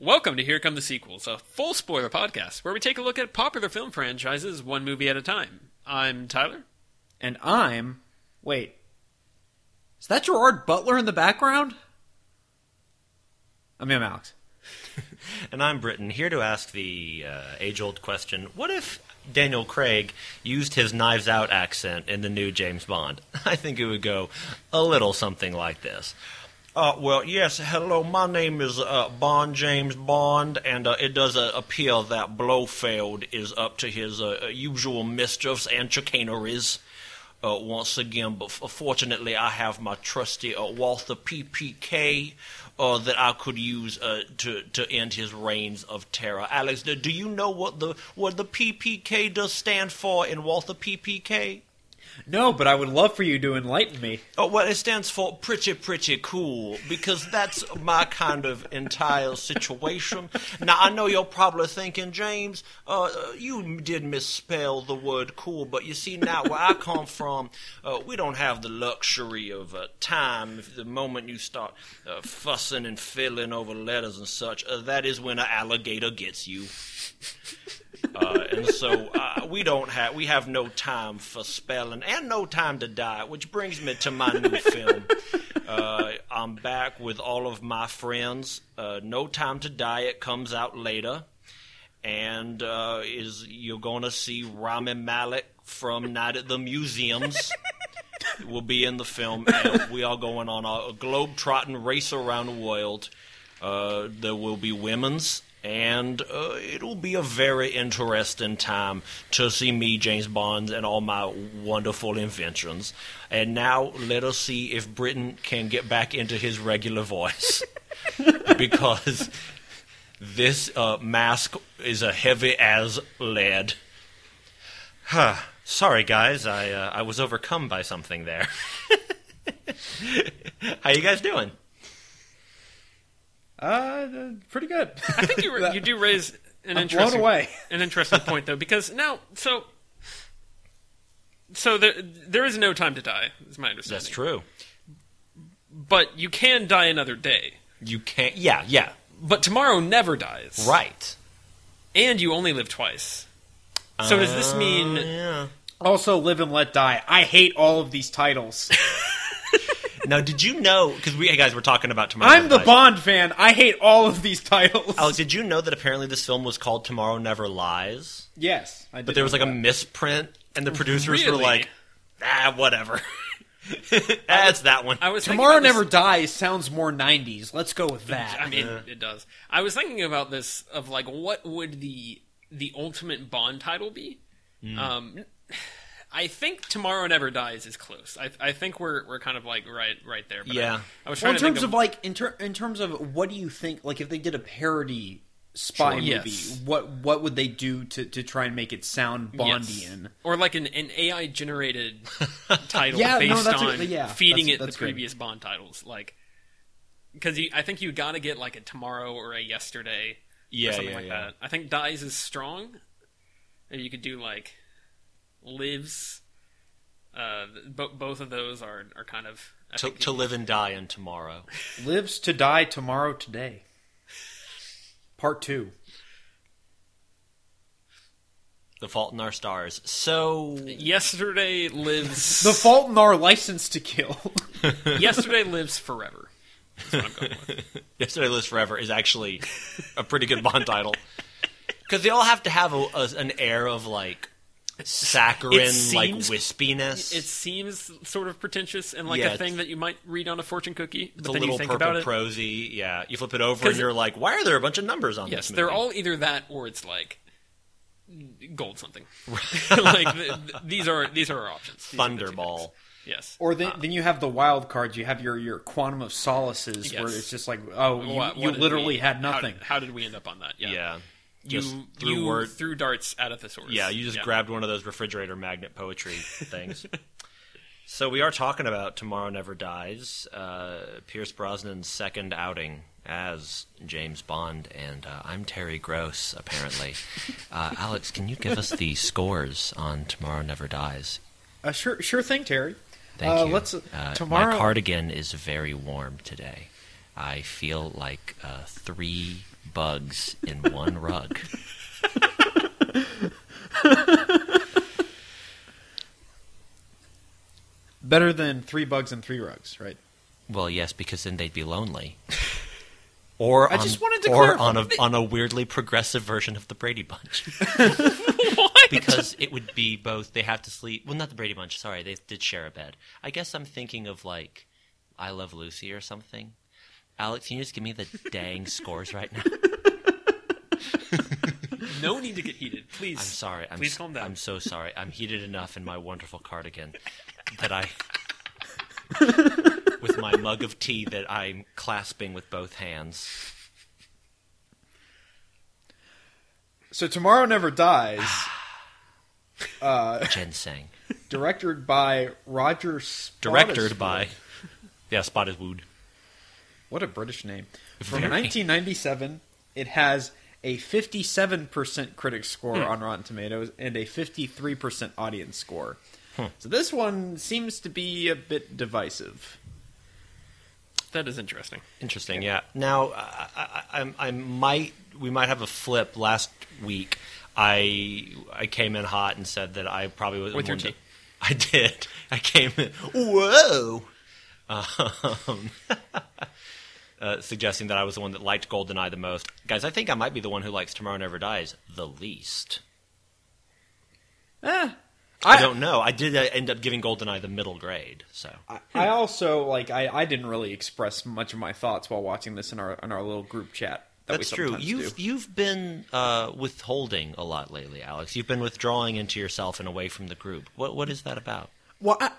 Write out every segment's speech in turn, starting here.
Welcome to Here Come the Sequels, a full spoiler podcast where we take a look at popular film franchises one movie at a time. I'm Tyler. And I'm. Wait. Is that Gerard Butler in the background? I mean, I'm Alex. And I'm Britton, here to ask the uh, age old question what if Daniel Craig used his Knives Out accent in the new James Bond? I think it would go a little something like this. Uh, well, yes, hello, my name is uh, Bond James Bond, and uh, it does uh, appear that Blofeld is up to his uh, usual mischiefs and chicaneries. Uh, once again, but f- fortunately, I have my trusty Walther PPK that I could use to to end his reigns of terror. Alex, do, do you know what the what the PPK does stand for in Walther PPK? No, but I would love for you to enlighten me. Oh, well, it stands for pretty, pretty cool because that's my kind of entire situation. Now, I know you're probably thinking, James, uh, you did misspell the word cool, but you see, now where I come from, uh, we don't have the luxury of uh, time. If the moment you start uh, fussing and fiddling over letters and such, uh, that is when an alligator gets you. Uh, and so uh, we don't have we have no time for spelling and no time to die, which brings me to my new film. Uh, I'm back with all of my friends. Uh, no time to die. It comes out later, and uh, is you're gonna see Rami Malek from Night at the Museums. will be in the film, and we are going on a, globe-trotting race around the world. Uh, there will be women's and uh, it'll be a very interesting time to see me, James Bond, and all my wonderful inventions. And now let us see if Britton can get back into his regular voice, because this uh, mask is a heavy as lead. Huh. Sorry, guys, I uh, I was overcome by something there. How you guys doing? Uh, pretty good. I think you, you do raise an I'm interesting blown away. an interesting point though, because now so so there there is no time to die. Is my understanding. That's true. But you can die another day. You can't. Yeah, yeah. But tomorrow never dies. Right. And you only live twice. So does this mean Uh, yeah. Also, Live and Let Die. I hate all of these titles. Now, did you know? Because we hey guys were talking about tomorrow. I'm Never the Dies. Bond fan. I hate all of these titles. Alex, did you know that apparently this film was called Tomorrow Never Lies? yes, I did But there was know like a that. misprint, and the producers Really? were like, "Ah, whatever." That's that one. I was thinking Tomorrow about this- Never Dies sounds more 90s. Let's go with that. I mean, it does. I was thinking about this of like what would the the ultimate Bond title be? Hmm. Um, I think Tomorrow Never Dies is close. I, I think we're we're kind of like right right there. But Yeah. I, I was well, trying in to think terms of, like in, ter- in terms of what do you think like if they did a parody spy Sure. movie Yes. what what would they do to, to try and make it sound Yes. bondian or like an, an AI generated title Yeah, no, based that's a- on yeah, feeding that's- it the good. previous Bond titles, like because I think you got to get like a tomorrow or a yesterday yeah, or something yeah, like yeah. that. I think dies is strong. Maybe you could do like lives. Uh, bo- both of those are are kind of To, to live and die in tomorrow. lives to die tomorrow today part 2 The Fault in Our Stars. So yesterday lives. the fault in our license to kill yesterday lives forever. That's what I'm going with. Yesterday Lives Forever is actually a pretty good Bond title because they all have to have a, a- an air of like saccharine, It like wispiness. It seems sort of pretentious and like Yeah, a thing that you might read on a fortune cookie, but it's a then little you think purple about it. prosy. Yeah, you flip it over and you're like, why are there a bunch of numbers on Yes, this? they're all either that or it's like gold something. like th- th- these are these are our options. These are the two Thunderball. Yes. or then, uh. then you have the wild cards you have your your quantum of solaces where it's just like oh you, What- you what did literally we- had how nothing did- How, did we end up on that? Yeah. Yeah, You, just you word. threw darts at a thesaurus. Yeah, you just grabbed one of those refrigerator magnet poetry things. so we are talking about Tomorrow Never Dies, uh, Pierce Brosnan's second outing as James Bond, and uh, I'm Terry Gross, apparently. Uh, Alex, can you give us the scores on Tomorrow Never Dies? uh, sure sure thing terry Thank Uh, you. let's- Uh, tomorrow- My cardigan is very warm today. I feel like uh, three bugs in one rug. Better than three bugs and three rugs, right? Well, yes, because then they'd be lonely. Or I on, just wanted to or clarify. on a on a weirdly progressive version of the Brady Bunch. what? because it would be both. They have to sleep. Well, not the Brady Bunch. Sorry, they did share a bed. I guess I'm thinking of like I Love Lucy or something. Alex, can you just give me the dang scores right now? no need to get heated, please. I'm sorry. I'm please s- calm down. I'm so sorry. I'm heated enough in my wonderful cardigan that I, with my mug of tea that I'm clasping with both hands. So Tomorrow Never Dies, uh, Ginseng. directed by Roger Spottiswoode. Directed by, yeah, Spotted Wood. What a British name. From Very. 1997, it has a 57% critic score on Rotten Tomatoes and a 53% audience score. So this one seems to be a bit divisive. that is interesting. Interesting, yeah. Now, I, I, I, I might we might have a flip. Last week, I I came in hot and said that I probably was With your one tea. I did. I came in. Whoa. Um, uh, suggesting that I was the one that liked GoldenEye the most. Guys, I think I might be the one who likes Tomorrow Never Dies the least. Eh, I, don't know. I did uh, end up giving GoldenEye the middle grade. So I, I also like I, I didn't really express much of my thoughts while watching this in our in our little group chat. That That's we true. You've do. you've been uh, withholding a lot lately, Alex. You've been withdrawing into yourself and away from the group. What what is that about? Well, I,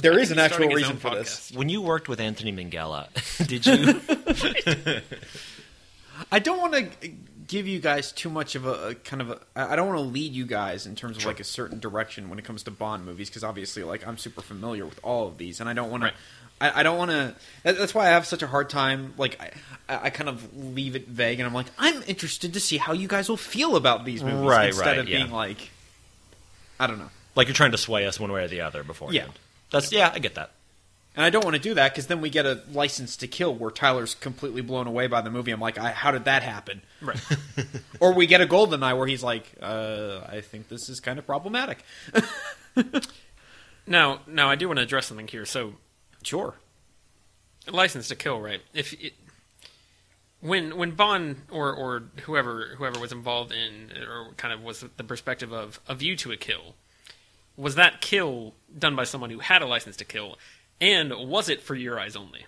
there is an actual reason own for this. When you worked with Anthony Minghella, did you? I don't want to give you guys too much of a, a kind of a. I I don't want to lead you guys in terms of like a certain direction when it comes to Bond movies because obviously, like I'm super familiar with all of these, and I don't want Right. to. I, I don't want to. That's why I have such a hard time. Like I, I I kind of leave it vague, and I'm like, I'm interested to see how you guys will feel about these movies Right, instead right, of yeah. being like, I don't know. like you're trying to sway us one way or the other beforehand. Yeah. That's yeah, I get that. And I don't want to do that because then we get a license to kill where Tyler's completely blown away by the movie. I'm like, I, how did that happen? Right. Or we get a golden eye where he's like, uh, I think this is kind of problematic. now, now I do want to address something here. So, Sure. license to kill, right? If it, when when Bond or or whoever whoever was involved in or kind of was the perspective of a view to a kill, was that kill done by someone who had a license to kill, and was it for your eyes only?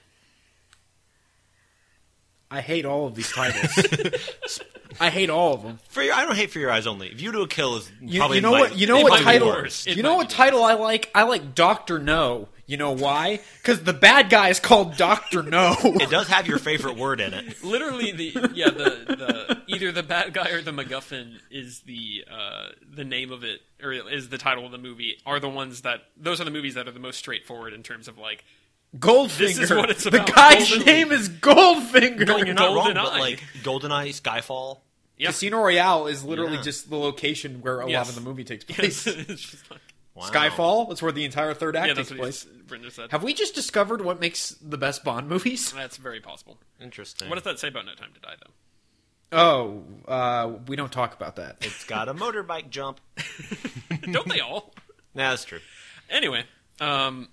I hate all of these titles. I hate all of them. For your, I don't hate for your eyes only. View to a kill is You, probably you know my- what? You know what title? worse. It You know what title I like? I like Doctor No. You know why? Because the bad guy is called Doctor No. It does have your favorite word in it. Literally, the yeah the, the either the bad guy or the MacGuffin is the uh, the name of it or is the title of the movie are the ones that those are the movies that are the most straightforward in terms of like Goldfinger. This is what it's about. the guy's Golden- name is Goldfinger. No, you're not wrong. But GoldenEye. like GoldenEye, Skyfall. yeah, Casino Royale is literally Yeah. just the location where a lot of the movie takes Yes, place. it's just like, Wow. Skyfall, that's where the entire third act yeah, takes that's what place. Brenda said. Have we just discovered what makes the best Bond movies? That's very possible. Interesting. What does that say about No Time to Die, though? Oh, uh, we don't talk about that. It's got a motorbike jump. Don't they all? Nah, that's true. Anyway, um,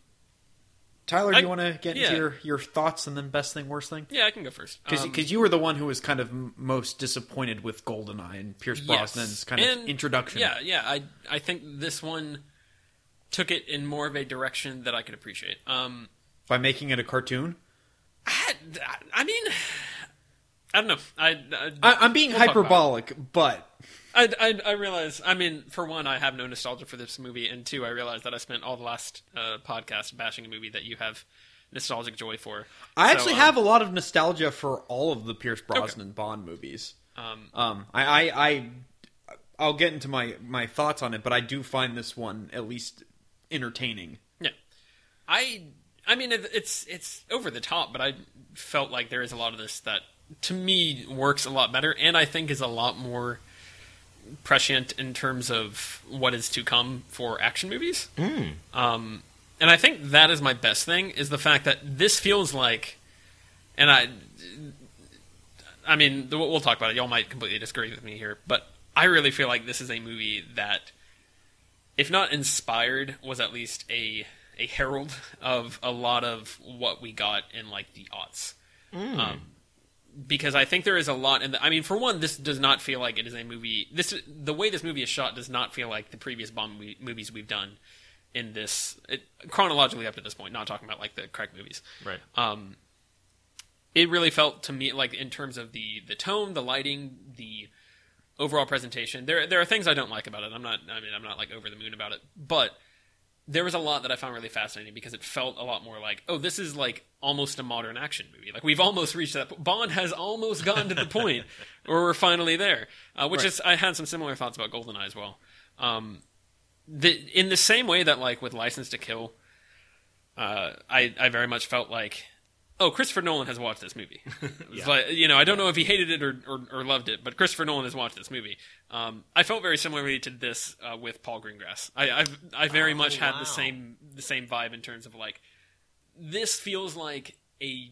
Tyler, do I- you want to get yeah. into your, your thoughts and then best thing, worst thing? yeah, I can go first. Because Um, you were the one who was kind of most disappointed with GoldenEye and Pierce yes. Brosnan's kind of introduction. Yeah, yeah. I I think this one took it in more of a direction that I could appreciate. Um, By making it a cartoon. I, I mean, I don't know. I, I I'm being We'll talk about it. hyperbolic, but I, I, I realize. I mean, for one, I have no nostalgia for this movie, and two, I realize that I spent all the last uh, podcast bashing a movie that you have nostalgic joy for. I So, actually um, have a lot of nostalgia for all of the Pierce Brosnan Bond movies. Um, Um, I, I, I, I'll get into my my thoughts on it, but I do find this one at least entertaining. yeah, I, I mean, it, it's it's over the top, but I felt like there is a lot of this that to me works a lot better, and I think is a lot more prescient in terms of what is to come for action movies. Um, and I think that is my best thing is the fact that this feels like and I, I mean, we'll talk about it. Y'all might completely disagree with me here, but I really feel like this is a movie that, if not inspired, was at least a a herald of a lot of what we got in like the aughts. Um, because I think there is a lot in the. I mean, for one, this does not feel like it is a movie. This the way this movie is shot does not feel like the previous Bond movie, movies we've done in this it, chronologically up to this point. Not talking about like the Craig movies. Right. Um, it really felt to me like in terms of the the tone, the lighting, the overall presentation. There there are things I don't like about it. I'm not. I mean, I'm not like over the moon about it, but there was a lot that I found really fascinating because it felt a lot more like, oh, this is like almost a modern action movie. Like we've almost reached that. Bond has almost gotten to the point where we're finally there. Uh, which Right. is, I had some similar thoughts about GoldenEye as well. Um, the, in the same way that like with License to Kill, uh, I I very much felt like, oh, Christopher Nolan has watched this movie. Yeah. like, you know, I don't know if he hated it or, or, or loved it, but Christopher Nolan has watched this movie. Um, I felt very similarly to this uh, with Paul Greengrass. I I've, I very Oh, much had the same the same vibe in terms of like this feels like a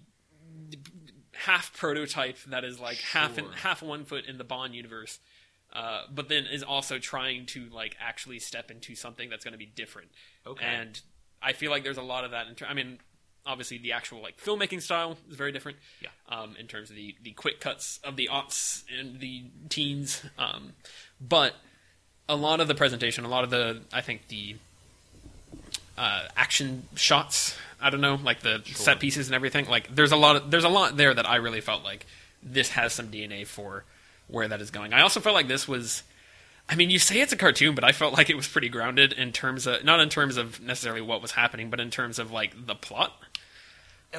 half prototype that is like half in, half one foot in the Bond universe. Uh, but then is also trying to like actually step into something that's going to be different. Okay. And I feel like there's a lot of that. In ter- I mean, obviously the actual like filmmaking style is very different. Yeah. Um, in terms of the the quick cuts of the aughts and the teens. Um, but a lot of the presentation, a lot of the I think the uh, action shots. I don't know, like the set pieces and everything. Like there's a lot of there's a lot there that I really felt like this has some DNA for where that is going. I also felt like this was. I mean, you say it's a cartoon, but I felt like it was pretty grounded in terms of not in terms of necessarily what was happening, but in terms of like the plot.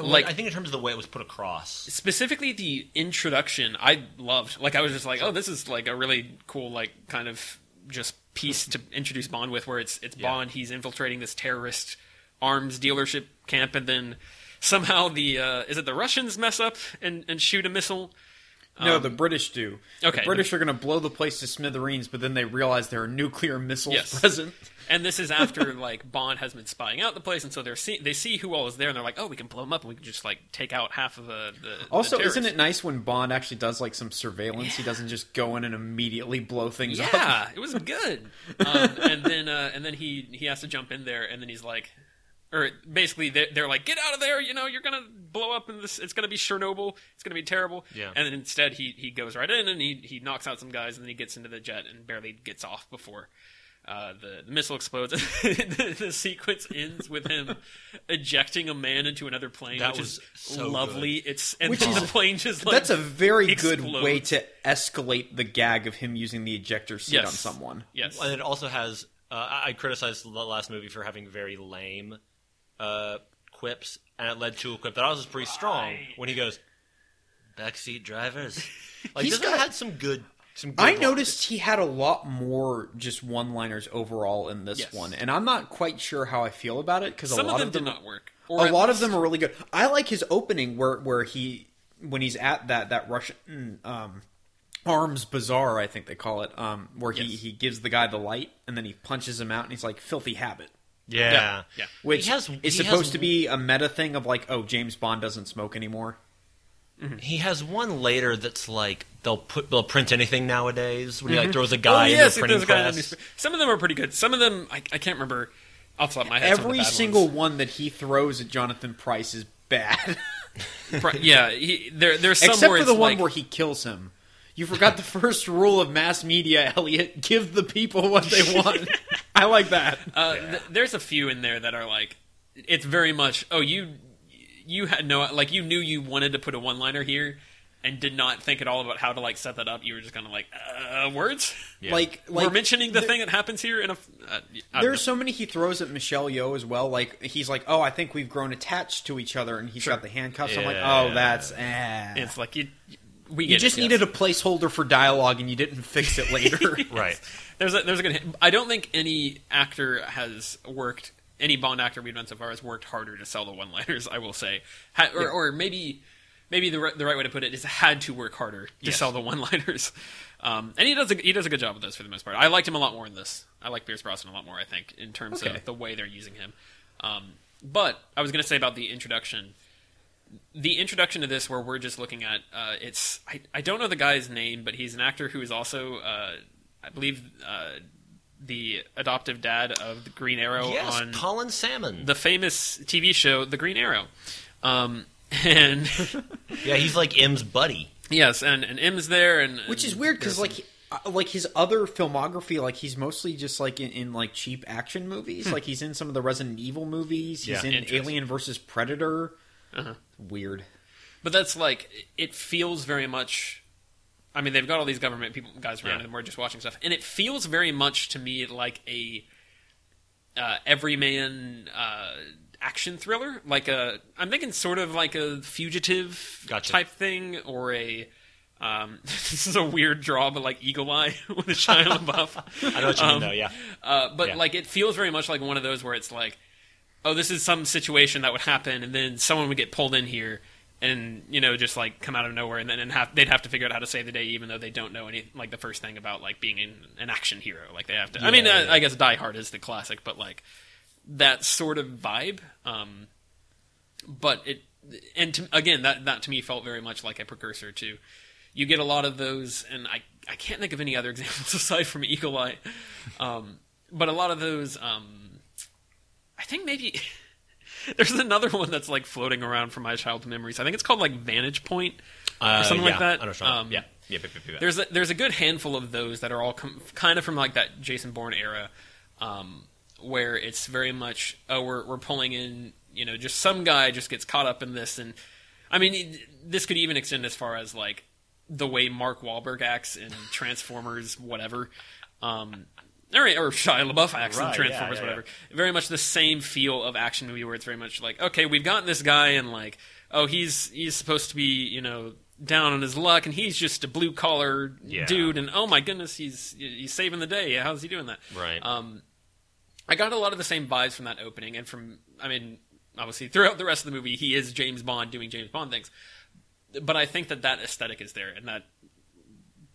Like- I think in terms of the way it was put across. Specifically, the introduction I loved. Like I was just like, oh, this is like a really cool, like kind of just piece to introduce Bond with, where it's it's Yeah. Bond. He's infiltrating this terrorist arms dealership camp, and then somehow the uh, is it the Russians mess up and, and shoot a missile. No, the British do. okay. The British are going to blow the place to smithereens, but then they realize there are nuclear missiles Yes. present. And this is after like Bond has been spying out the place, and so they're see- they see who all is there, and they're like, oh, we can blow them up, and we can just like take out half of the. the Also, the isn't it nice when Bond actually does like some surveillance? He doesn't just go in and immediately blow things up. Yeah, it was good. Um, and then uh, and then he he has to jump in there, and then he's like, or basically they're, they're like, get out of there! You know, you're gonna blow up, and this it's gonna be Chernobyl. It's gonna be terrible. Yeah. And then instead he he goes right in and he he knocks out some guys, and then he gets into the jet and barely gets off before. Uh, the, the missile explodes. the, the sequence ends with him ejecting a man into another plane, That which was is so lovely. It's and Which then is- the plane just like That's a very good way to escalate the gag of him using the ejector seat yes on someone. Yes, And it also has. Uh, I I criticized the last movie for having very lame uh, quips, and it led to a quip that I was pretty strong when he goes, "Backseat drivers." Like He's this one got- had some good. Some good I lines. noticed he had a lot more just one-liners overall in this Yes. one, and I'm not quite sure how I feel about it because a lot of them did them not work. Or a at lot of them are really good. I like his opening where where he when he's at that that Russian um, arms bazaar, I think they call it, um, where he Yes. he gives the guy the light and then he punches him out and he's like filthy habit. Yeah. Yeah, yeah. Which He has- is he supposed has- to be a meta thing of like, oh, James Bond doesn't smoke anymore. He has one later that's like they'll put they'll print anything nowadays when he like throws a guy Oh, in yes, the it printing does a guy press. Some of them are pretty good. Some of them I, I can't remember off the top of my head. some of the Every single ones. one that he throws at Jonathan Pryce is bad, yeah, he, there there's some except where for the one like, where he kills him. You forgot the first rule of mass media, Elliot. Give the people what they want. I like that. uh, th- there's a few in there that are like it's very much oh you you had no like you knew you wanted to put a one liner here and did not think at all about how to like set that up. You were just kind of like uh, words. Yeah. Like, We're like mentioning the there- thing that happens here in a. f- Uh, I don't There's so many he throws at Michelle Yeoh as well. Like he's like, "Oh, I think we've grown attached to each other," and he's Sure. got the handcuffs. I'm like, "Oh, that's eh." It's like you. We you just it, needed yes. a placeholder for dialogue, and you didn't fix it later. Right. There's a there's a good. I don't think any actor has worked. Any Bond actor we've done so far has worked harder to sell the one-liners. I will say, ha, or, Yeah. or maybe maybe the right, the right way to put it is had to work harder to Yes. sell the one-liners. Um, and he does a, he does a good job with those for the most part. I liked him a lot more in this. I like Pierce Brosnan a lot more. I think in terms Okay. of the way they're using him. Um, but I was going to say about the introduction. the introduction to this, where we're just looking at uh, it's I, I don't know the guy's name, but he's an actor who is also uh, I believe uh, the adoptive dad of the Green Arrow yes, on Colin Salmon. the famous TV show The Green Arrow. Um, and yeah, he's like M's buddy. yes, and and M's there, and Which is weird because like uh, like his other filmography, like he's mostly just like in, in like cheap action movies. Like he's in some of the Resident Evil movies. He's Yeah. in Alien versus Predator. Uh-huh. Weird. But that's like it feels very much. I mean, they've got all these government people guys around, Yeah. and we're just watching stuff, and it feels very much to me like a uh, everyman uh, action thriller. Like a, I'm thinking sort of like a fugitive Gotcha. type thing, or a. Um, this is a weird draw, but like Eagle Eye with a Shia LaBeouf. I know what you mean, Um, though. Yeah, Uh, but Yeah. like it feels very much like one of those where it's like, oh, this is some situation that would happen, and then someone would get pulled in here, and you know, just like come out of nowhere, and then and have, they'd have to figure out how to save the day, even though they don't know any like the first thing about like being an, an action hero. Like they have to. I mean, Yeah, yeah. I guess Die Hard is the classic, but like that sort of vibe. Um, but it and to, again that that to me felt very much like a precursor to you get a lot of those and i i can't think of any other examples aside from eagle eye um, but a lot of those um, i think maybe there's another one that's like floating around from my childhood memories i think it's called like vantage point uh, something like that. I know what you're Um, yeah, yeah, yeah, yeah, yeah. there's a, there's a good handful of those that are all com- kind of from like that Jason Bourne era, um, where it's very much oh we're we're pulling in you know just some guy just gets caught up in this and I mean it- this could even extend as far as like the way Mark Wahlberg acts in Transformers whatever. Um, or, or Shia LaBeouf acts Right, yeah, Transformers, yeah, whatever. Very much the same feel of action movie where it's very much like, okay, we've gotten this guy and like, oh, he's he's supposed to be, you know, down on his luck and he's just a blue collar Yeah. dude and oh my goodness, he's he's saving the day. How's he doing that? Right. Um, I got a lot of the same vibes from that opening and from, I mean, obviously throughout the rest of the movie, he is James Bond doing James Bond things. But I think that that aesthetic is there and that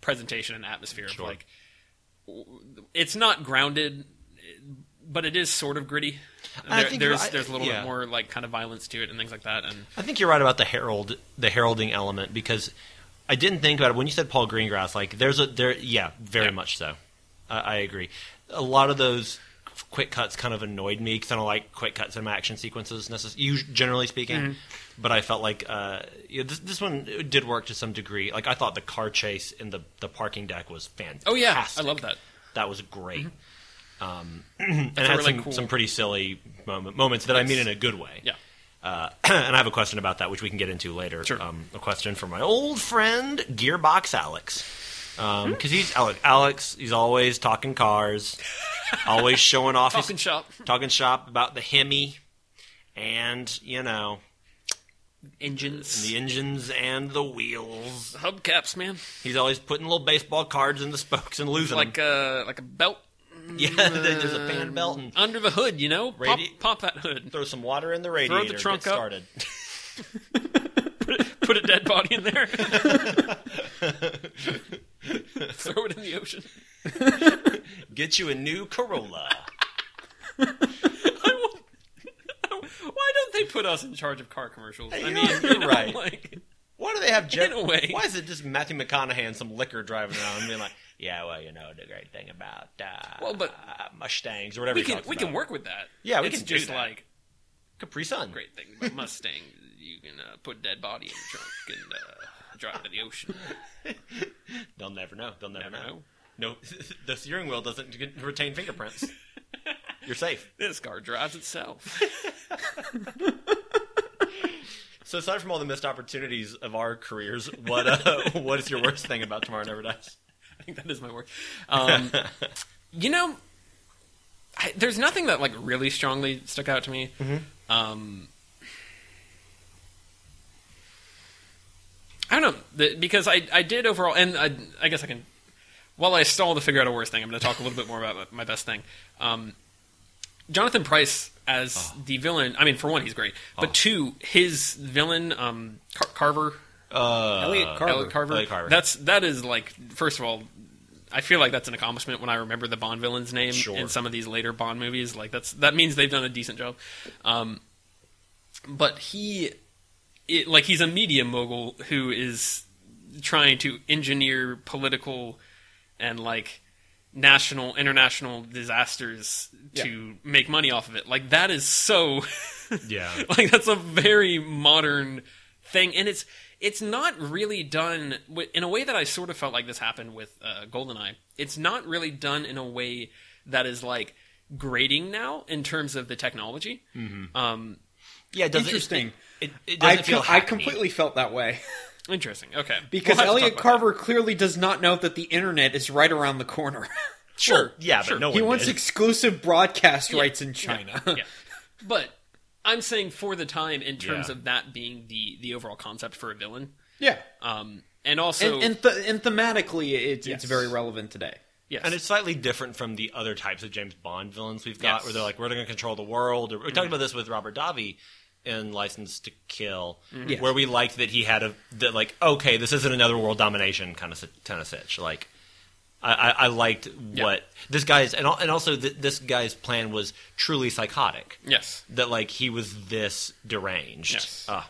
presentation and atmosphere Sure. of like, it's not grounded, but it is sort of gritty. I There- think there's I- there's a little yeah. bit more like kind of violence to it and things like that. And I think you're right about the herald, the heralding element because I didn't think about it when you said Paul Greengrass. Like, there's a there, yeah, very Yeah. much so. I, I agree. A lot of those quick cuts kind of annoyed me because I don't like quick cuts in my action sequences, necess- generally speaking. Mm-hmm. But I felt like uh, you know, this this one did work to some degree. Like, I thought the car chase in the the parking deck was fantastic. oh yeah, I love that. That was great. Um, and it had really some, cool- some pretty silly moment, moments that I mean in a good way. Yeah. Uh, and I have a question about that, which we can get into later. Sure. Um, a question from my old friend Gearbox Alex, because Hmm? he's Alex, Alex. He's always talking cars, always showing off Talking his shop talking shop about the Hemi, and you know engines, the engines and the wheels. hubcaps, man, He's always putting little baseball cards in the spokes and losing like them. a like a belt Yeah, there's a fan belt and under the hood. You know, pop, Radi- pop that hood, throw some water in the radiator. the trunk get up. started. put a dead body in there, throw it in the ocean. Get you a new Corolla. I want- Why don't they put us in charge of car commercials? I You're- mean, you're you know, right. Like, Why do they have Jen- In a way. Why is it just Matthew McConaughey and some liquor driving around and being like, "Yeah, well, you know the great thing about uh, Well, but- Mustangs or whatever." we he can talks we about. can work with that. Yeah, we it's can do just that. like Capri Sun. great thing about Mustang. You can uh, put a dead body in the trunk and uh, drive to the ocean. They'll never know. They'll never, Never know. know. No, the steering wheel doesn't retain fingerprints. You're safe. This car drives itself. So aside from all the missed opportunities of our careers, what uh, what is your worst thing about Tomorrow Never Dies? I think that is my work. Um, you know, I, there's nothing that like really strongly stuck out to me. Um, I don't know the, because I I did overall, and I, I guess I can. While I stall to figure out a worst thing, I'm going to talk a little bit more about my, my best thing. Um, Jonathan Pryce as the villain. I mean, for one, he's great, but Oh. two, his villain um, Car- Carver Uh, Elliot Carver. Elliot Carver. Elliot Carver. That's that is like first of all, I feel like that's an accomplishment when I remember the Bond villain's name Sure. in some of these later Bond movies. Like that's that means they've done a decent job. Um, but he it, like he's a media mogul who is trying to engineer political and like national international disasters to make money off of it. Like that is so Yeah. like that's a very modern thing. And it's it's not really done in a way that i sort of felt like this happened with uh, goldeneye. It's not really done in a way that is like grading now in terms of the technology. Um Yeah, Interesting. It, it, it I, doesn't feel co- I completely felt that way interesting okay because We'll Elliot talk about Carver clearly does not know that the internet is right around the corner. Sure, Well, yeah, sure. but no he wants did. exclusive broadcast rights in China. that. yeah. but i'm saying for the time in terms Yeah. of that being the the overall concept for a villain yeah. um and also and and, th- and thematically, it's Yes. it's very relevant today. yes And it's slightly different from the other types of James Bond villains we've got, Yes. Mm-hmm. where they're like, we're going to control the world. Or, we talked about this with Robert Davi in License to Kill, Mm-hmm. Yes. where we liked that he had a that like, okay, this isn't another world domination kind of kind of sitch. Like, I, I, I liked Yeah. what this guy's and and also th- this guy's plan was truly psychotic. yes That like he was this deranged. Yes. Ah.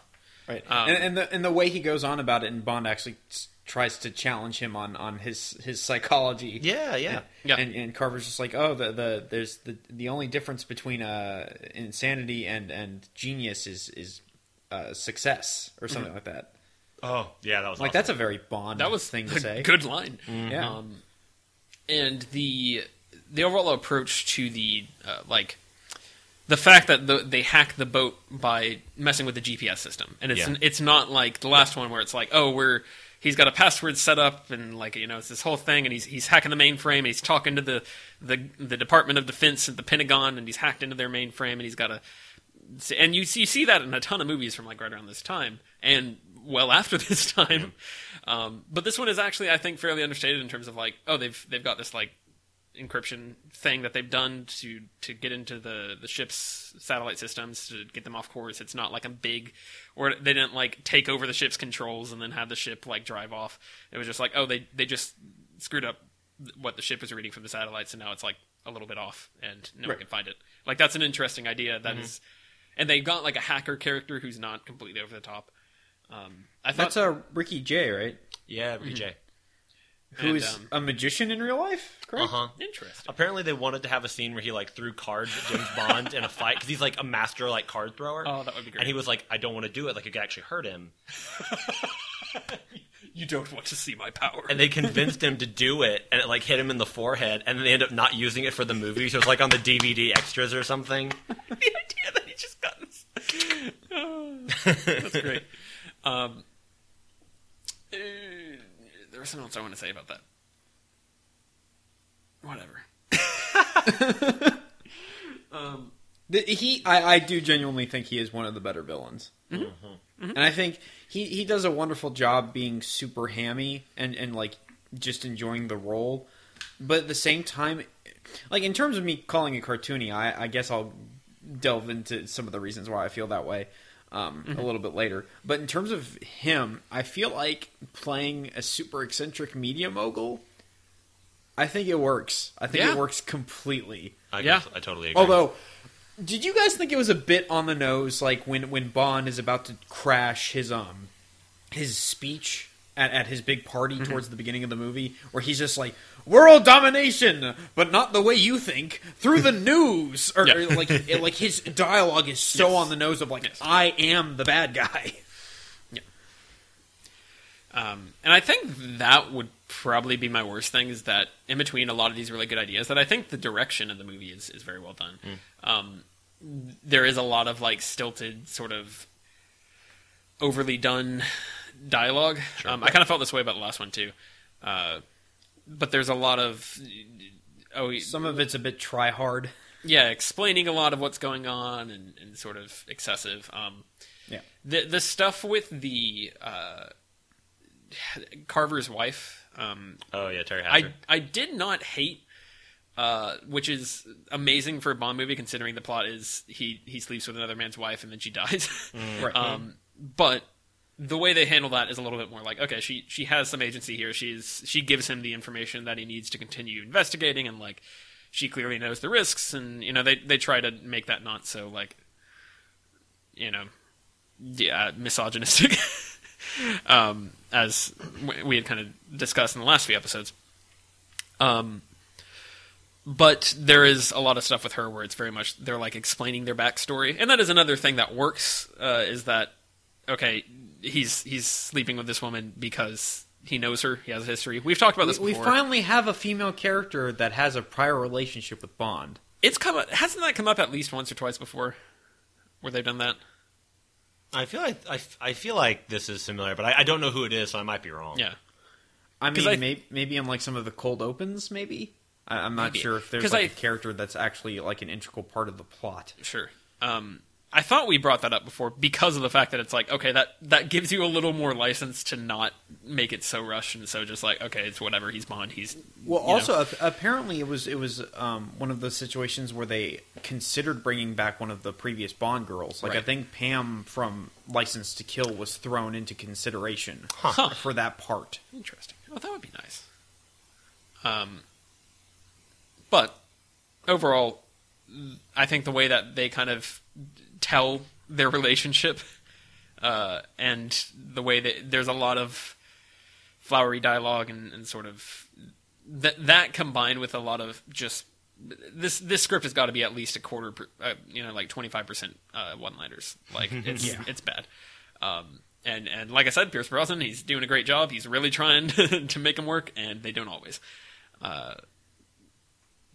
Right. Um, and, and the and the way he goes on about it, and Bond actually s- tries to challenge him on on his his psychology. yeah, yeah. Yeah. And, and Carver's just like, oh, the the there's the the only difference between uh insanity and and genius is is uh, success or something like that. Oh, yeah, that was Like awesome. that's a very Bond that was thing to say. good line Yeah. um, and the the overall approach to the uh, like the fact that the, they hack the boat by messing with the GPS system, and it's Yeah. it's not like the last one where it's like, oh, we're he's got a password set up, and like you know, it's this whole thing, and he's he's hacking the mainframe, and he's talking to the the the Department of Defense at the Pentagon, and he's hacked into their mainframe, and he's got a and you see, you see that in a ton of movies from like right around this time and well after this time. Um, but this one is actually, I think, fairly understated in terms of like, oh, they've they've got this like encryption thing that they've done to to get into the the ship's satellite systems to get them off course. It's not like a big, or they didn't like take over the ship's controls and then have the ship like drive off. It was just like, oh, they they just screwed up what the ship was reading from the satellites, and now it's like a little bit off, and no one can find it. Like that's an interesting idea. That is, and they got like a hacker character who's not completely over the top. Um, I thought That's uh, Ricky Jay, right? yeah, BJ. Who is um, a magician in real life? Correct. Uh huh. interesting. Apparently, they wanted to have a scene where he like threw cards at James Bond in a fight because he's like a master like card thrower. Oh, that would be great. And he was like, "I don't want to do it. Like it could actually hurt him." You don't want to see my power. And they convinced him to do it, and it like hit him in the forehead. And then they end up not using it for the movie, so it's like on the DVD extras or something. the idea that he just got this. Oh, that's great. Um, uh, there was something else I want to say about that. Whatever. um, The- he, I, I do genuinely think he is one of the better villains, mm-hmm. Mm-hmm. Mm-hmm. and I think he, he does a wonderful job being super hammy and and like just enjoying the role, but at the same time, like in terms of me calling it cartoony, I, I guess I'll delve into some of the reasons why I feel that way um, a little bit later. But in terms of him, I feel like playing a super eccentric media mogul. I think it works. I think Yeah. it works completely. I Yeah. guess- I totally agree. Although, did you guys think it was a bit on the nose, like when when Bond is about to crash his um his speech at, at his big party Mm-hmm. towards the beginning of the movie, where he's just like world domination, but not the way you think through the news, or, Yeah. or, like it- like his dialogue is so Yes. on the nose of like Yes. I am the bad guy. Um, and I think that would probably be my worst thing is that in between a lot of these really good ideas, that I think the direction of the movie is, is very well done. Um, there is a lot of like stilted, sort of overly done dialogue. Um, I kind of felt this way about the last one too. Uh, but there's a lot of oh Some of it's a bit try hard. yeah, explaining a lot of what's going on and, and sort of excessive. Um, Yeah. the the stuff with the uh, Carver's wife. Um, oh yeah, Teri I Hatcher. I did not hate, uh, which is amazing for a Bond movie considering the plot is he he sleeps with another man's wife and then she dies. Right. um, but the way they handle that is a little bit more like okay, she she has some agency here. She's she gives him the information that he needs to continue investigating and like she clearly knows the risks and you know they they try to make that not so like you know yeah, misogynistic, um, as we had kind of discussed in the last few episodes. Um, but there is a lot of stuff with her where it's very much they're like explaining their backstory, and that is another thing that works. Uh, is that okay? He's he's sleeping with this woman because he knows her. He has a history. We've talked about this We before. finally have a female character that has a prior relationship with Bond. it's come up, hasn't that come up at least once or twice before, where they've done that? I feel like I, I feel like this is similar, but I, I don't know who it is, so I might be wrong. Yeah. I mean, maybe I- may, maybe on like some of the cold opens, maybe. I, I'm not Maybe. sure if there's like I- a character that's actually like an integral part of the plot. Sure. Um, I thought we brought that up before because of the fact that it's like, okay, that that gives you a little more license to not make it so rushed and so just like, okay, it's whatever. He's Bond. He's Well, know. also ap- apparently it was it was um, one of those situations where they considered bringing back one of the previous Bond girls. Like I think Pam from License to Kill was thrown into consideration Huh. for that part. interesting. Oh, that would be nice. Um, but overall, I think the way that they kind of tell their relationship, uh, and the way that there's a lot of flowery dialogue and, and sort of that that combined with a lot of just this this script has got to be at least a quarter, per, uh, you know, like twenty five percent one liners. Like it's Yeah. it's bad. Um, and and like I said, Pierce Brosnan, he's doing a great job. He's really trying to, make them work, and they don't always. Uh,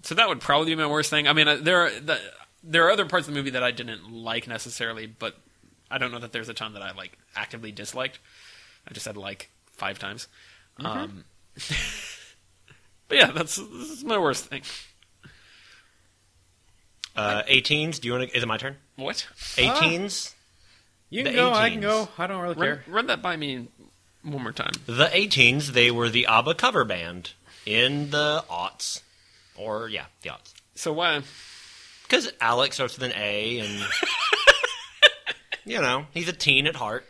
so that would probably be my worst thing. I mean, uh, there are the, there are other parts of the movie that I didn't like necessarily, but I don't know that there's a ton that I like actively disliked. I just said like five times. Um, but yeah, that's, that's my worst thing. Uh, A-Teens. Do you want to? Is it my turn? What? A-Teens. You The can go, I can go. I don't really Run, care. run that by me one more time. The A-Teens. They were the ABBA cover band in the aughts, or yeah, the aughts. So why? Because Alex starts with an A, and you know he's a teen at heart,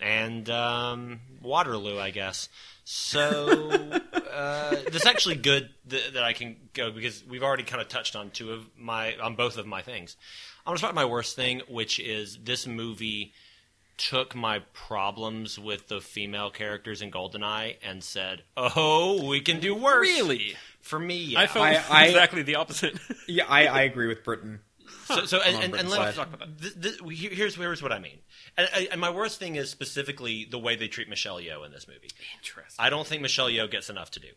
and um, Waterloo, I guess. So uh, this is actually good th- that I can go because we've already kind of touched on two of my on both of my things. I'm gonna start my worst thing, which is this movie took my problems with the female characters in Goldeneye and said, "Oh, we can do worse." Really? For me, yeah. I felt I- I- exactly the opposite. Yeah, I, I agree with Britton. So, so and, and, and let, side. Talk about th- th- here's here's what I mean. And, and my worst thing is specifically the way they treat Michelle Yeoh in this movie. Interesting. I don't think Michelle Yeoh gets enough to do.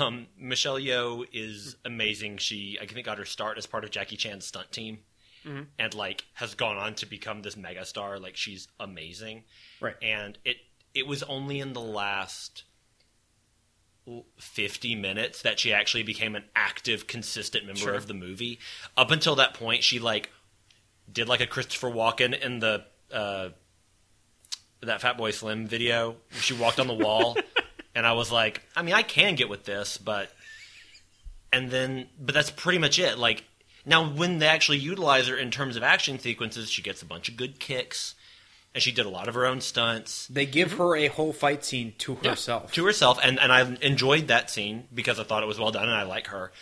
Um, Michelle Yeoh is amazing. She I think got her start as part of Jackie Chan's stunt team, and like has gone on to become this megastar. Like she's amazing, Right. And it it was only in the last. 50 minutes that she actually became an active consistent member Sure. of the movie. Up until that point she like did like a christopher walken in the uh that Fatboy Slim video. She walked on the wall and i was like i mean i can get with this but and then but that's pretty much it. Like now when they actually utilize her in terms of action sequences she gets a bunch of good kicks and she did a lot of her own stunts They give mm-hmm. her a whole fight scene to herself. to herself, and, and I enjoyed that scene because I thought it was well done, and I like her.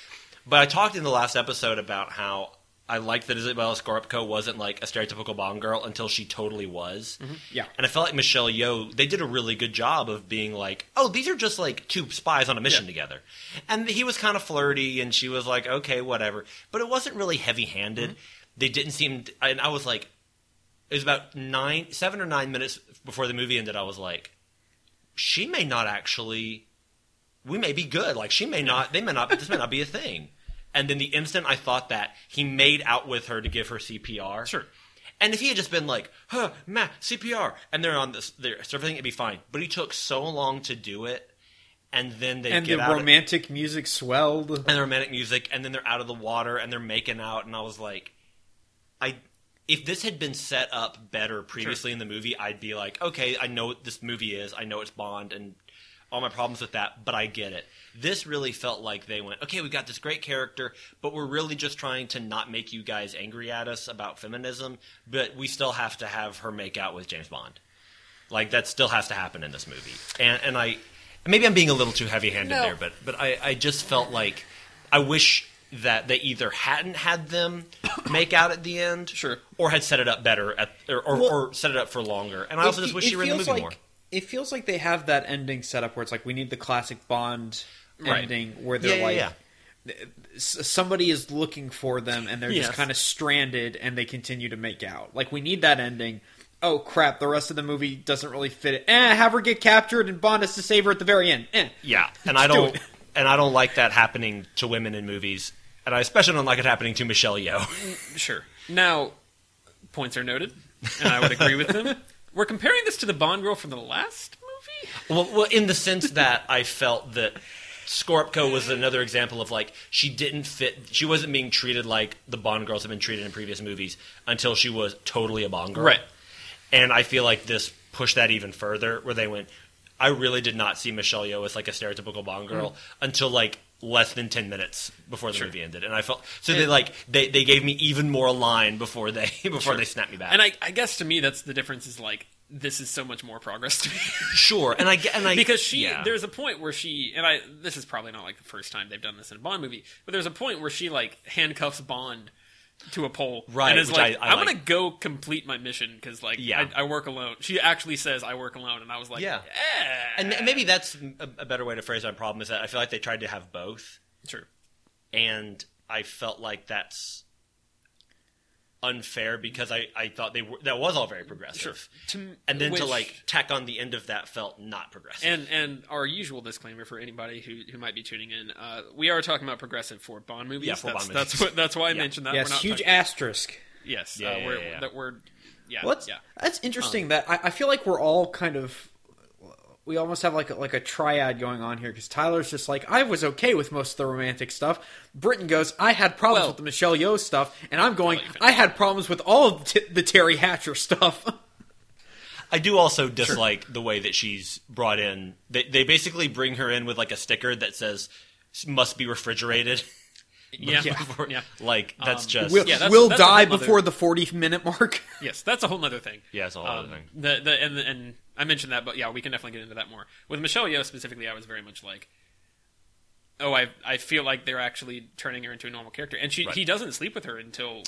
But I talked in the last episode about how I liked that Izabella Scorupco wasn't like a stereotypical Bond girl until she totally was. Mm-hmm. Yeah. And I felt like Michelle Yeoh, they did a really good job of being like, oh, these are just like two spies on a mission Yeah. together. And he was kind of flirty, and she was like, okay, whatever. But it wasn't really heavy handed. Mm-hmm. They didn't seem, and I was like, it was about nine, seven or nine minutes before the movie ended. I was like, she may not actually we may be good like she may not they may not this may not be a thing and then the instant i thought that he made out with her to give her cpr Sure. and if he had just been like huh matt cpr and they're on this they're everything it'd be fine but he took so long to do it and then they and the romantic music swelled. and the romantic music and then they're out of the water and they're making out and i was like i if this had been set up better previously in the movie i'd be like okay i know what this movie is i know it's bond and all my problems with that but i get it. This really felt like they went okay we've got this great character but we're really just trying to not make you guys angry at us about feminism but we still have to have her make out with james bond. Like that still has to happen in this movie. And and i maybe i'm being a little too heavy handed No. there but but I, I just felt like I wish that they either hadn't had them make out at the end, Sure. or had set it up better at, or, or, Well- or set it up for longer. And I also just wish it she were in the movie like, more. It feels like they have that ending set up where it's like we need the classic Bond Right. ending where they're Yeah, yeah, like somebody is looking for them and they're Yes. just kind of stranded and they continue to make out. Like we need that ending. Oh crap! The rest of the movie doesn't really fit it. Eh, have her get captured and Bond has to save her at the very end. Eh. Yeah, and I do don't, it. and I don't like that happening to women in movies, and I especially don't like it happening to Michelle Yeoh. Mm, sure. Now, points are noted, and I would agree with them. We're comparing this to the Bond girl from the last movie. Well, well, in the sense that I felt that Scorupco was another example of like she didn't fit. She wasn't being treated like the Bond girls have been treated in previous movies until she was totally a Bond girl. Right. And I feel like this pushed that even further, where they went. I really did not see Michelle Yeoh as like a stereotypical Bond girl mm. until like less than ten minutes before the Sure. movie ended, and I felt so they like they, they gave me even more line before they before Sure. they snapped me back. And I, I guess to me, that's the difference. Is like this is so much more progress to me. sure, and I get and I because she yeah. there's a point where she and I this is probably not like the first time they've done this in a Bond movie, but there's a point where she like handcuffs Bond to a pole, Right, And is like, I- am gonna go complete my mission because like Yeah. I, I work alone. She actually says I work alone, and I was like, Yeah. eh. and and maybe that's a, a better way to phrase my problem is that I feel like they tried to have both. sure, and I felt like that's unfair because I, I thought they were that was all very progressive. sure. To, And then to like tack on the end of that felt not progressive. And and our usual disclaimer for anybody who, who might be tuning in, uh, we are talking about progressive for Bond movies. Yeah, for that's, Bond that's movies. what that's why I Yeah. mentioned that. Yes, we're not huge talking- asterisk. yes, Yeah, uh, yeah, we're, yeah, yeah. that we're yeah, Well, that's, yeah. that's interesting. that I, I feel like we're all kind of we almost have like a, like a triad going on here because Tyler's just like I was okay with most of the romantic stuff. Britton goes, I had problems Well- with the Michelle Yeoh stuff, and I'm going, I'll let you I had problems with all of the, t- the Teri Hatcher stuff. I do also dislike the way that she's brought in. They, they basically bring her in with like a sticker that says "must be refrigerated." Yeah, Before- yeah. like that's Um, just will Yeah, that's- will that's die whole before other- the 40 minute mark. Yes, that's a whole other thing. Yeah, it's a whole other Um, thing. The, the, and, and I mentioned that, but yeah, we can definitely get into that more. With Michelle Yeoh specifically, I was very much like, oh, I I feel like they're actually turning her into a normal character, and she Right. he doesn't sleep with her until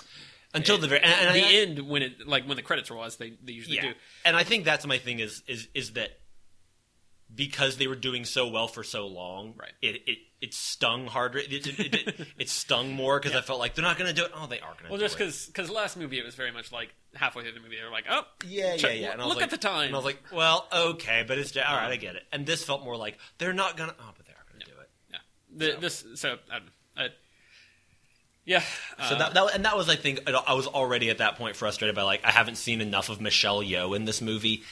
until the very and, and the I- end when it like when the credits roll, as they they usually yeah. do. And I think that's my thing is is is that because they were doing so well for so long, Right. It it, it stung harder. It it, it, it, it stung more because I felt like they're not going to do it. Oh, they are going to. Well, just it. because last movie it was very much like halfway through the movie they were like, oh Yeah, check- yeah, yeah. And I was look like- at the time. And I was like, well, okay, but it's just, all right. I get it. And this felt more like they're not gonna. Oh, but they are gonna do it. yeah, the, so. this so I. I, yeah. So uh, that, that and that was, I think, I was already at that point frustrated by like I haven't seen enough of Michelle Yeoh in this movie,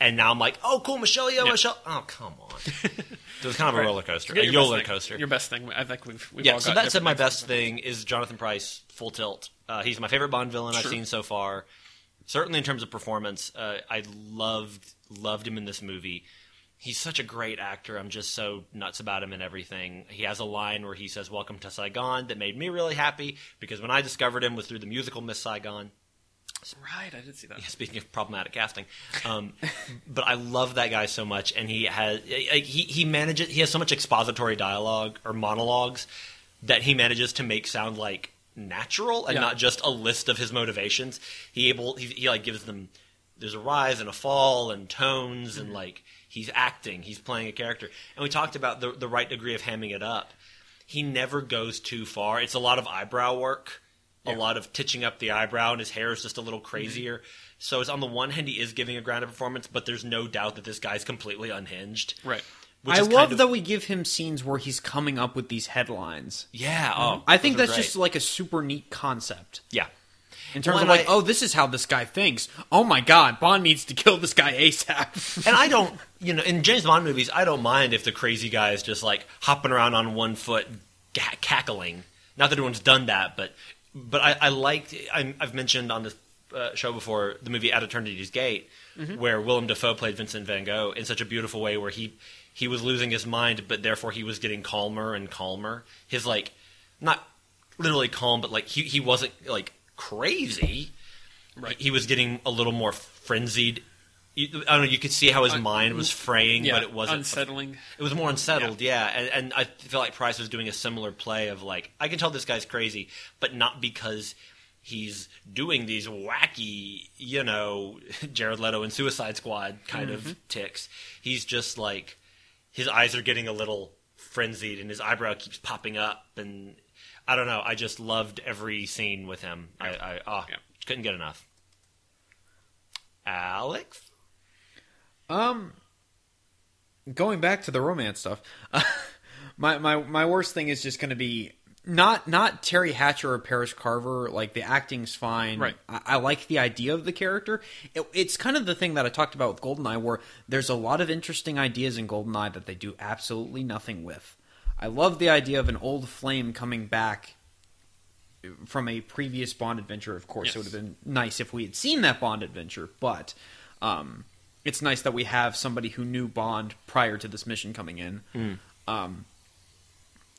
and now I'm like, oh, cool, Michelle Yeoh, Yeah. Michelle. Oh, come on. it was kind of a roller coaster, a your best roller thing. coaster. Your best thing. I think we've, we've yeah, all so got that said, my best thing is Jonathan Pryce, Full Tilt. Uh, he's my favorite Bond villain I've seen so far. Certainly in terms of performance, uh, I loved loved him in this movie. He's such a great actor. I'm just so nuts about him and everything. He has a line where he says "Welcome to Saigon" that made me really happy because when I discovered him was through the musical Miss Saigon. Right, I did see that. Yeah, Speaking of problematic casting, um, but I love that guy so much, and he has he he manages he has so much expository dialogue or monologues that he manages to make sound like natural and Yeah. not just a list of his motivations. He able he, he like gives them there's a rise and a fall and tones Mm-hmm. and like he's acting, he's playing a character, and we talked about the the right degree of hamming it up. He never goes too far. It's a lot of eyebrow work a lot of titching up the eyebrow, and his hair is just a little mm-hmm. crazier. So it's on the one hand he is giving a grounded performance, but there's no doubt that this guy's completely unhinged. Right. I love kind of, that we give him scenes where he's coming up with these headlines. Yeah, mm-hmm. oh, I think that's great. just like a super neat concept. yeah. In terms Well, of like, I- oh, this is how this guy thinks. Oh my god, Bond needs to kill this guy ASAP. And I don't, you know, in James Bond movies, I don't mind if the crazy guy is just like hopping around on one foot, ca- cackling. Not that anyone's done that, but but I, I liked. I, I've mentioned on this uh, show before the movie At Eternity's Gate, where Willem Dafoe played Vincent Van Gogh in such a beautiful way, where he he was losing his mind, but therefore he was getting calmer and calmer. His like, not literally calm, but like he he wasn't like crazy. Right. He was getting a little more frenzied. You, I don't know. You could see how his mind was fraying, Yeah, but it wasn't unsettling. it was more unsettled, yeah. And, and I feel like Pryce was doing a similar play of like, I can tell this guy's crazy, but not because he's doing these wacky, you know, Jared Leto and Suicide Squad kind Mm-hmm. of ticks. He's just like his eyes are getting a little frenzied and his eyebrow keeps popping up and I don't know. I just loved every scene with him. I, I oh, Yeah. couldn't get enough. Alex, Um, going back to the romance stuff, my my my worst thing is just going to be not not Teri Hatcher or Paris Carver. Like the acting's fine. Right. I, I like the idea of the character. It, it's kind of the thing that I talked about with Goldeneye, where there's a lot of interesting ideas in Goldeneye that they do absolutely nothing with. I love the idea of an old flame coming back from a previous Bond adventure. Of course, it would have been nice if we had seen that Bond adventure, but um, it's nice that we have somebody who knew Bond prior to this mission coming in, um,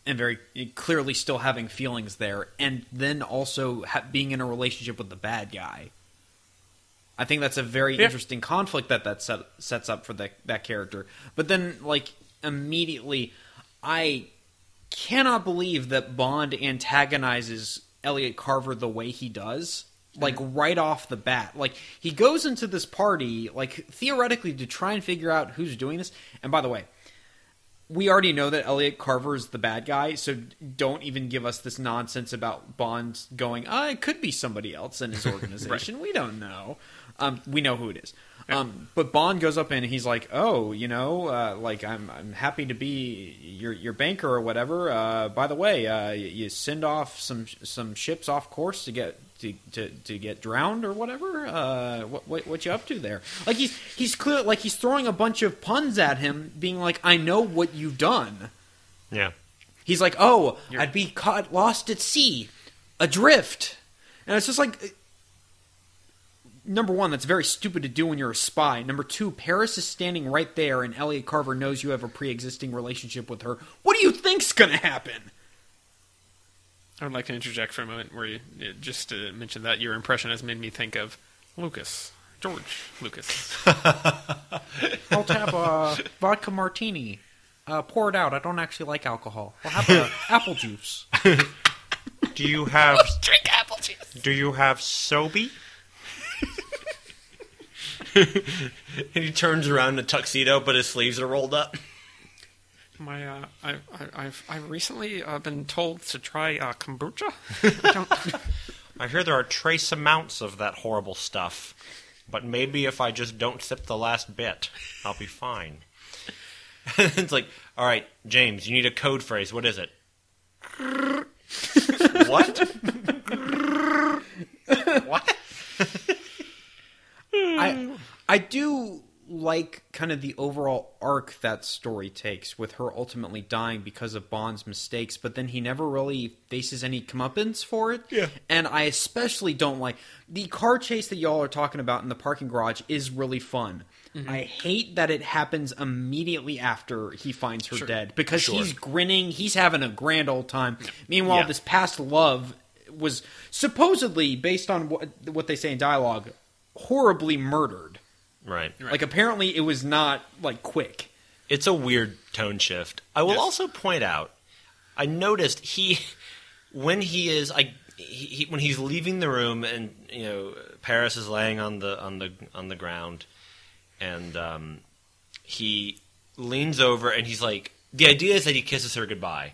and very clearly still having feelings there, and then also ha- being in a relationship with the bad guy. I think that's a very Yeah. interesting conflict that that set, sets up for that that character. But then, like immediately, I cannot believe that Bond antagonizes Elliot Carver the way he does. Like right off the bat. Like he goes into this party, like theoretically to try and figure out who's doing this. And by the way, we already know that Elliot Carver is the bad guy, so don't even give us this nonsense about Bond going, oh, it could be somebody else in his organization. We don't know. Um, we know who it is. Um, but Bond goes up and he's like, "Oh, you know, uh, like I'm I'm happy to be your your banker or whatever. Uh, by the way, uh, you, send off some some ships off course to get to, to, to get drowned or whatever. Uh, what, what what you up to there? Like he's he's clear like he's throwing a bunch of puns at him, being like, "I know what you've done." yeah, He's like, "Oh, You're- I'd be caught lost at sea, adrift," and it's just like, number one, that's very stupid to do when you're a spy. Number two, Paris is standing right there, and Elliot Carver knows you have a pre-existing relationship with her. What do you think's gonna happen? I would like to interject for a moment where you uh, just to mention that your impression has made me think of Lucas, George Lucas. I'll have a vodka martini. Uh, pour it out. I don't actually like alcohol. I'll have a apple juice. do you have Drink apple juice. do you have Sobe? and he turns around in a tuxedo, but his sleeves are rolled up. My, uh, I, I, I've, I've recently uh, been told to try uh, kombucha. I don't, I hear there are trace amounts of that horrible stuff, but maybe if I just don't sip the last bit, I'll be fine. it's like, all right, James, you need a code phrase. What is it? what? what? I hmm. I do like kind of the overall arc that story takes with her ultimately dying because of Bond's mistakes, but then he never really faces any comeuppance for it. Yeah. And I especially don't like the car chase that y'all are talking about in the parking garage is really fun. Mm-hmm. I hate that it happens immediately after he finds her dead because Sure. he's grinning, he's having a grand old time. Meanwhile, Yeah. this past love was supposedly based on what what they say in dialogue horribly murdered. Right. Like apparently it was not like quick. It's a weird tone shift. I will Yes. also point out, I noticed he, when he is, I, he, he, when he's leaving the room and you know Paris is laying on the on the on the ground, and um, he leans over and he's like, the idea is that he kisses her goodbye,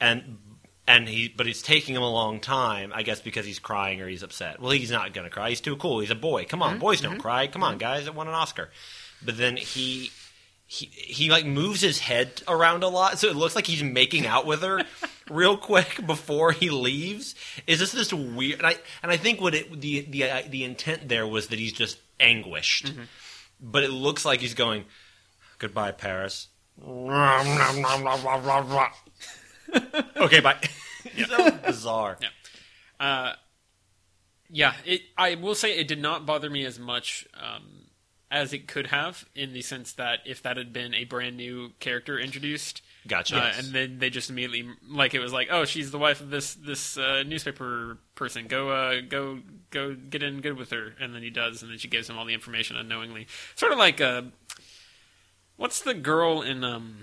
and and he, but it's taking him a long time, I guess, because he's crying or he's upset. Well, he's not gonna cry. He's too cool. He's a boy. Come on, mm-hmm. boys don't mm-hmm. cry. Come on, mm-hmm. guys, that won an Oscar. But then he he he like moves his head around a lot, so it looks like he's making out with her real quick before he leaves. Is this this weird? And I and I think what it the the uh, the intent there was that he's just anguished, but it looks like he's going goodbye, Paris. okay, bye. so bizarre. Yeah. Uh, yeah, it. I will say it did not bother me as much um, as it could have, in the sense that if that had been a brand new character introduced, Gotcha. uh, and then they just immediately like it was like, oh, she's the wife of this this uh, newspaper person. Go, uh, go, go, get in good with her, and then he does, and then she gives him all the information unknowingly. Sort of like uh, what's the girl in um,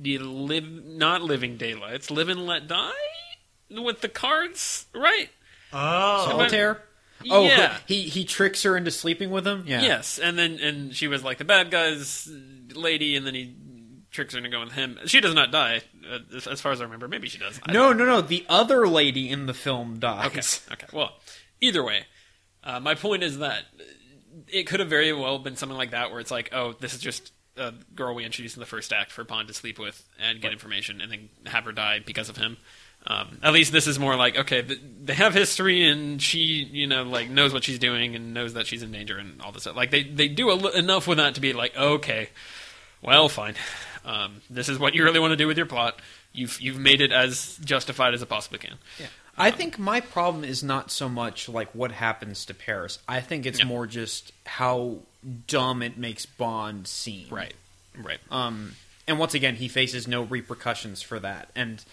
the live not living daylights, live and let die. with the cards, right? Oh, Solitaire. Oh, Yeah. he he tricks her into sleeping with him. Yeah. Yes, and then and she was like the bad guy's lady, and then he tricks her into going with him. She does not die, uh, as, as far as I remember. Maybe she does. I No, no, no. The other lady in the film dies. Okay. Okay. Well, either way, uh, my point is that it could have very well been something like that, where it's like, oh, this is just a girl we introduced in the first act for Bond to sleep with and get information, and then have her die because of him. Um, at least this is more like, okay, they have history, and she, you know, like knows what she's doing and knows that she's in danger and all this stuff. Like they they do a enough with that to be like, okay, well, fine. Um, this is what you really want to do with your plot. You've you've made it as justified as it possibly can. I think my problem is not so much like what happens to Paris. I think it's more just how dumb it makes Bond seem. Right. Right. Um, and once again, he faces no repercussions for that. And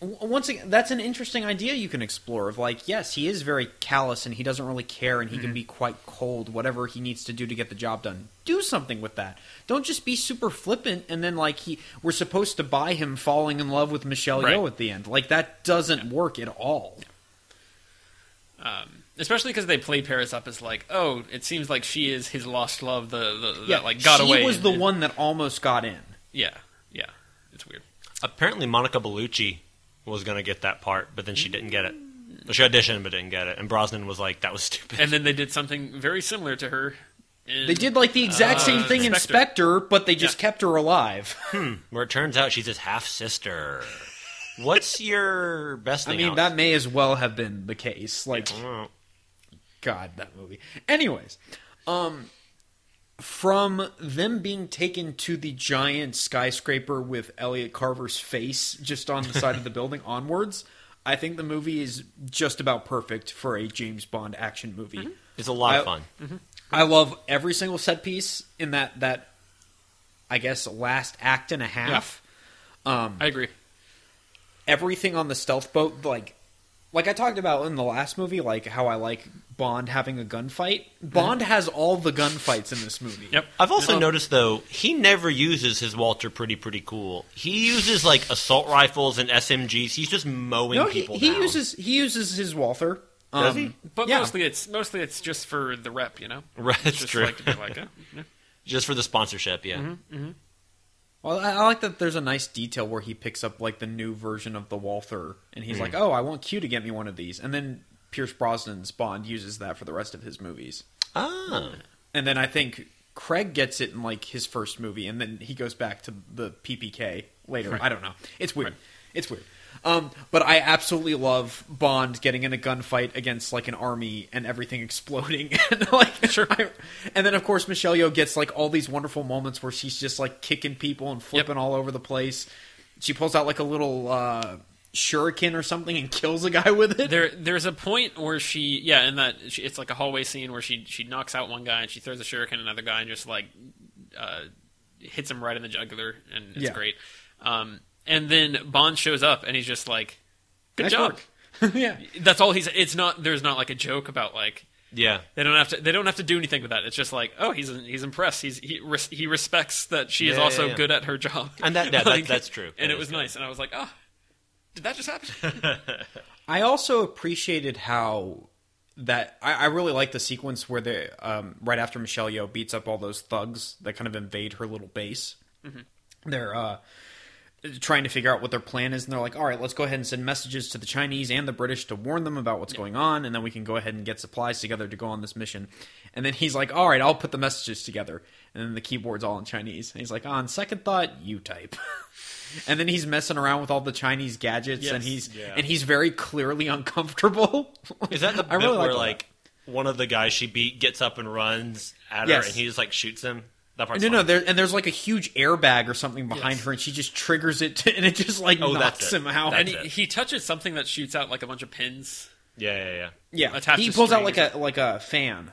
once again, that's an interesting idea you can explore. Of like, yes, he is very callous and he doesn't really care, and he can be quite cold. Whatever he needs to do to get the job done, do something with that. Don't just be super flippant and then like he we're supposed to buy him falling in love with Michelle Right. Yeoh at the end. Like that doesn't work at all. um, especially because they play Paris up as like, oh, it seems like she is his lost love, the, the that like got she away. was the and- one that almost got in. Yeah, yeah, it's weird. apparently Monica Bellucci was going to get that part, but then she didn't get it. Well, She auditioned but didn't get it, and Brosnan was like, "That was stupid." And then they did something very similar to her. In, They did like the exact Uh, same thing in Spectre. Spectre, but they just Yeah. kept her alive. Where it turns out she's his half sister. What's your best I mean, Alex? that may as well have been the case. Like. God, that movie. Anyways, um, from them being taken to the giant skyscraper with Elliot Carver's face just on the side of the building onwards, I think the movie is just about perfect for a James Bond action movie. It's a lot of I- fun. I love every single set piece in that that I guess last act and a half. Um, I agree. everything on the stealth boat, like like I talked about in the last movie, like how I like Bond having a gunfight. Bond has all the gunfights in this movie. Yep. I've also No. noticed though he never uses his Walther pretty pretty cool. He uses like assault rifles and SMGs. He's just mowing No, he, people he down. uses he uses his Walther. Does Um, he? But yeah. mostly it's mostly it's just for the rep, you know. Right, It's that's just true. like to be like, oh, yeah. just for the sponsorship. Yeah. Well, I, I like that. There's a nice detail where he picks up like the new version of the Walther, and he's like, "Oh, I want Q to get me one of these," and then Pierce Brosnan's Bond uses that for the rest of his movies. Ah. And then I think Craig gets it in like his first movie, and then he goes back to the PPK later. I don't know. It's weird. It's weird. Um, but I absolutely love Bond getting in a gunfight against like an army and everything exploding, and like Sure. I- and then of course Michelle Yeoh gets like all these wonderful moments where she's just like kicking people and flipping all over the place. She pulls out like a little uh, shuriken or something and kills a guy with it. There, there's a point where she, yeah, in that it's like a hallway scene where she she knocks out one guy and she throws a shuriken at another guy and just like uh, hits him right in the jugular, and it's Yeah. great. Um, and then Bond shows up and he's just like, "Good Nice job." work. yeah. That's all he's. It's not. There's not like a joke about like Yeah. they don't have to. They don't have to do anything with that. It's just like, oh, he's he's impressed. He's he res, he respects that she is Yeah, also yeah, yeah. good at her job. And that- yeah, that- that's true. And That it is was good. nice. And I was like, oh, did that just happen? I also appreciated how that I, I really like the sequence where they um, right after Michelle Yeoh beats up all those thugs that kind of invade her little base. They're uh, trying to figure out what their plan is, and they're like, "All right, let's go ahead and send messages to the Chinese and the British to warn them about what's going on, and then we can go ahead and get supplies together to go on this mission." And then he's like, "All right, I'll put the messages together," and then the keyboard's all in Chinese. And he's like, "On second thought, you type." and then he's messing around with all the Chinese gadgets, Yes. and he's Yeah. and he's very clearly uncomfortable. Is that the I bit really where all like one of the guys she beat gets up and runs at Yes. her, and he just like shoots him? That part's that. no, no, there and there's like a huge airbag or something behind Yes. her, and she just triggers it, to, and it just like Oh, knocks him out. and he, he touches something that shoots out like a bunch of pins. Yeah, yeah, yeah. yeah, attached he pulls out like a like a fan.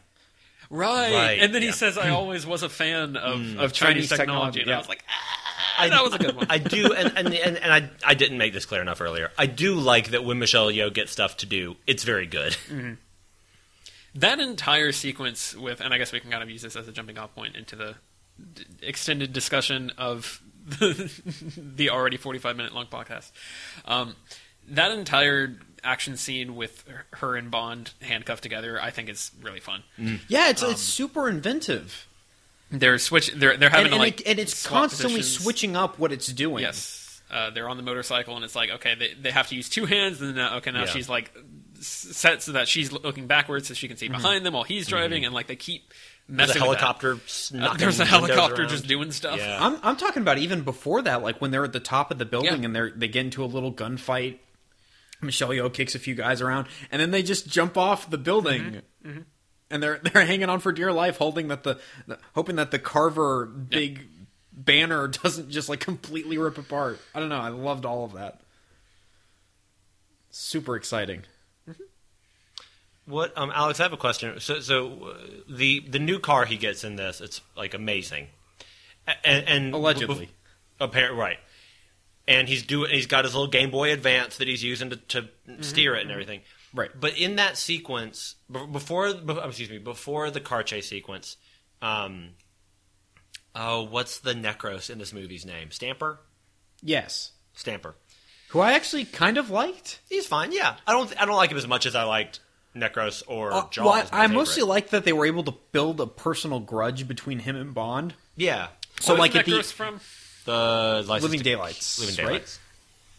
Right. Right, And then yeah. he says, I hmm. always was a fan of, hmm. of Chinese, Chinese technology. technology, And yeah. I was like, ah, that was a good one. I do, and and, and, and I I didn't make this clear enough earlier. I do like that when Michelle Yeoh gets stuff to do, it's very good. Mm-hmm. that entire sequence with, and I guess we can kind of use this as a jumping off point into the d- extended discussion of the, the already 45 minute long podcast. Um, that entire action scene with her and Bond handcuffed together, I think is really fun. Yeah, it's it's super inventive, They're switch. They're they're having and, to and, like it, and it's constantly positions. switching up what it's doing. Yes, uh, they're on the motorcycle, and it's like okay, they they have to use two hands, and then okay, now Yeah. she's like set so that she's looking backwards so she can see behind them while he's driving, and like they keep There's messing a with that. helicopter. Uh, there's a helicopter just doing stuff. Yeah. I'm I'm talking about even before that, like when they're at the top of the building Yeah. and they're they get into a little gunfight. Michelle Yeoh kicks a few guys around, and then they just jump off the building, Mm-hmm. and they're they're hanging on for dear life, holding that the, the hoping that the Carver big banner doesn't just like completely rip apart. I don't know. I loved all of that. Super exciting. What, um, Alex? I have a question. So, so uh, the the new car he gets in this, it's like amazing, and, and Allegedly. apparent right. And he's doing. He's got his little Game Boy Advance that he's using to, to steer it and everything. Right. But in that sequence, b- before, be- excuse me, before the car chase sequence, um, oh, what's the Necros in this movie's name? Stamper. Yes. Stamper. Who I actually kind of liked. He's fine. Yeah, I don't. I don't like him as much as I liked Necros or Uh, Jaws. well, I, as my I mostly like that they were able to build a personal grudge between him and Bond. yeah. So, What was like, at the Necros from? The License Living to- Daylights, Living right?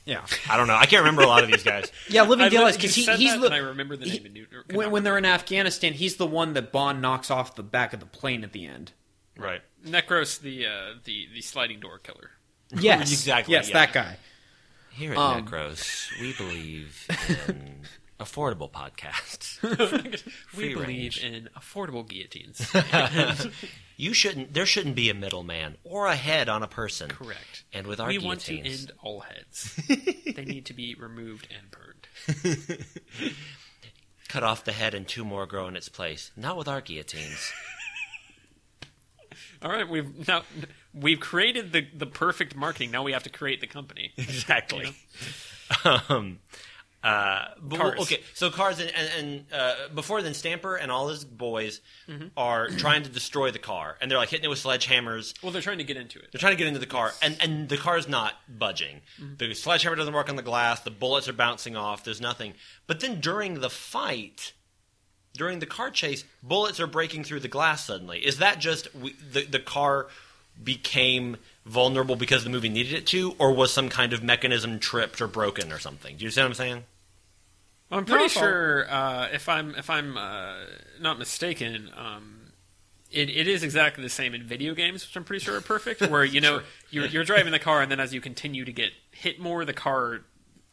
Yeah, I don't know. I can't remember a lot of these guys. yeah, Living I Daylights because he, he's that, the and I remember the he- name. and you- when, when they're in Afghanistan, he's the one that Bond knocks off the back of the plane at the end. Right. Necros, the uh, the the sliding door killer. Yes, Exactly, Yes, yeah. that guy. Here at Um, Necros, we believe in affordable podcasts. We believe range. in affordable guillotines. You shouldn't. There shouldn't be a middleman or a head on a person. Correct. And with our we want to end all heads. they need to be removed and burned. cut off the head and two more grow in its place. Not with our guillotines. All right, we've now we've created the the perfect marketing. Now we have to create the company. exactly. You know? um, uh, but, Cars. Okay, so cars and, and, uh, before then, Stamper and all his boys Mm-hmm. are trying to destroy the car, and they're like hitting it with sledgehammers. Well, they're trying to get into it. They're trying to get into the car, and, and the car's not budging. Mm-hmm. The sledgehammer doesn't work on the glass. The bullets are bouncing off. There's nothing. But then during the fight, during the car chase, bullets are breaking through the glass suddenly. Is that just we, the the car became vulnerable because the movie needed it to, or was some kind of mechanism tripped or broken or something? Do you see what I'm saying? Well, I'm pretty it's sure uh, if I'm if I'm uh, not mistaken, um, it, it is exactly the same in video games, which I'm pretty sure are perfect. Where you know you're you're driving the car, and then as you continue to get hit more, the car,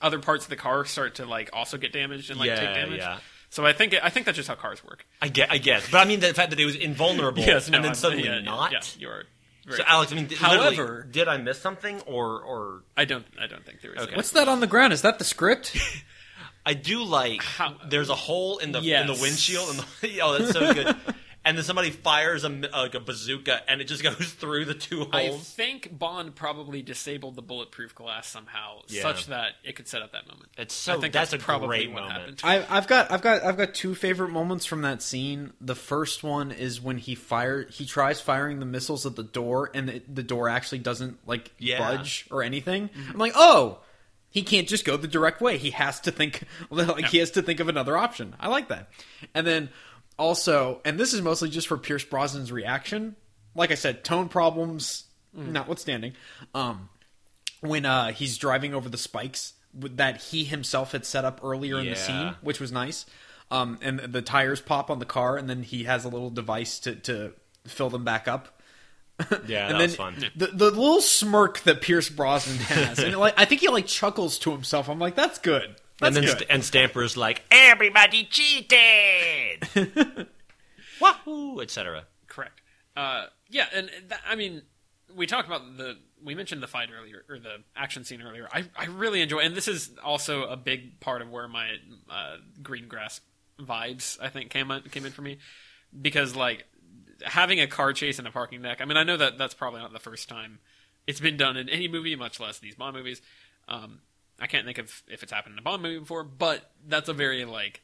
other parts of the car start to like also get damaged and like take damage. yeah. So I think I think that's just how cars work. I get, I guess, but I mean the fact that it was invulnerable Yes, no, and then I'm- suddenly yeah, yeah, not. Yeah, you are. Very So Alex, I mean, literally, However- did I miss something, or or I don't. I don't think there is. Okay. What's that on the ground? Is that the script? I do like How- there's a hole in the in the windshield and the, oh that's so good. and then somebody fires a like a bazooka and it just goes through the two holes. I think Bond probably disabled the bulletproof glass somehow, Yeah. such that it could set up that moment. It's so I think that's, that's, a probably great what moment. happened. I, I've got, I've got, I've got two favorite moments from that scene. The first one is when he fire, he tries firing the missiles at the door, and the, the door actually doesn't like Yeah. budge or anything. Mm-hmm. I'm like, oh, he can't just go the direct way. He has to think, like he has to think of another option. I like that. And then also, and this is mostly just for Pierce Brosnan's reaction. Like I said, tone problems notwithstanding. Um, when uh, he's driving over the spikes that he himself had set up earlier in the scene, which was nice. Um, and the tires pop on the car, and then he has a little device to, to fill them back up. Yeah, and that then was fun. The, the little smirk that Pierce Brosnan has, and like I think he like chuckles to himself. I'm like, that's good. That's and then good. St- and Stamper's like everybody cheated, wahoo, etc. Correct. Uh, yeah, and that, I mean, we talked about the we mentioned the fight earlier or the action scene earlier. I I really enjoy, and this is also a big part of where my uh, Greengrass vibes I think came in, came in for me because like having a car chase in a parking deck. I mean, I know that that's probably not the first time it's been done in any movie, much less these Bond movies. Um, I can't think of if it's happened in a Bond movie before, but that's a very like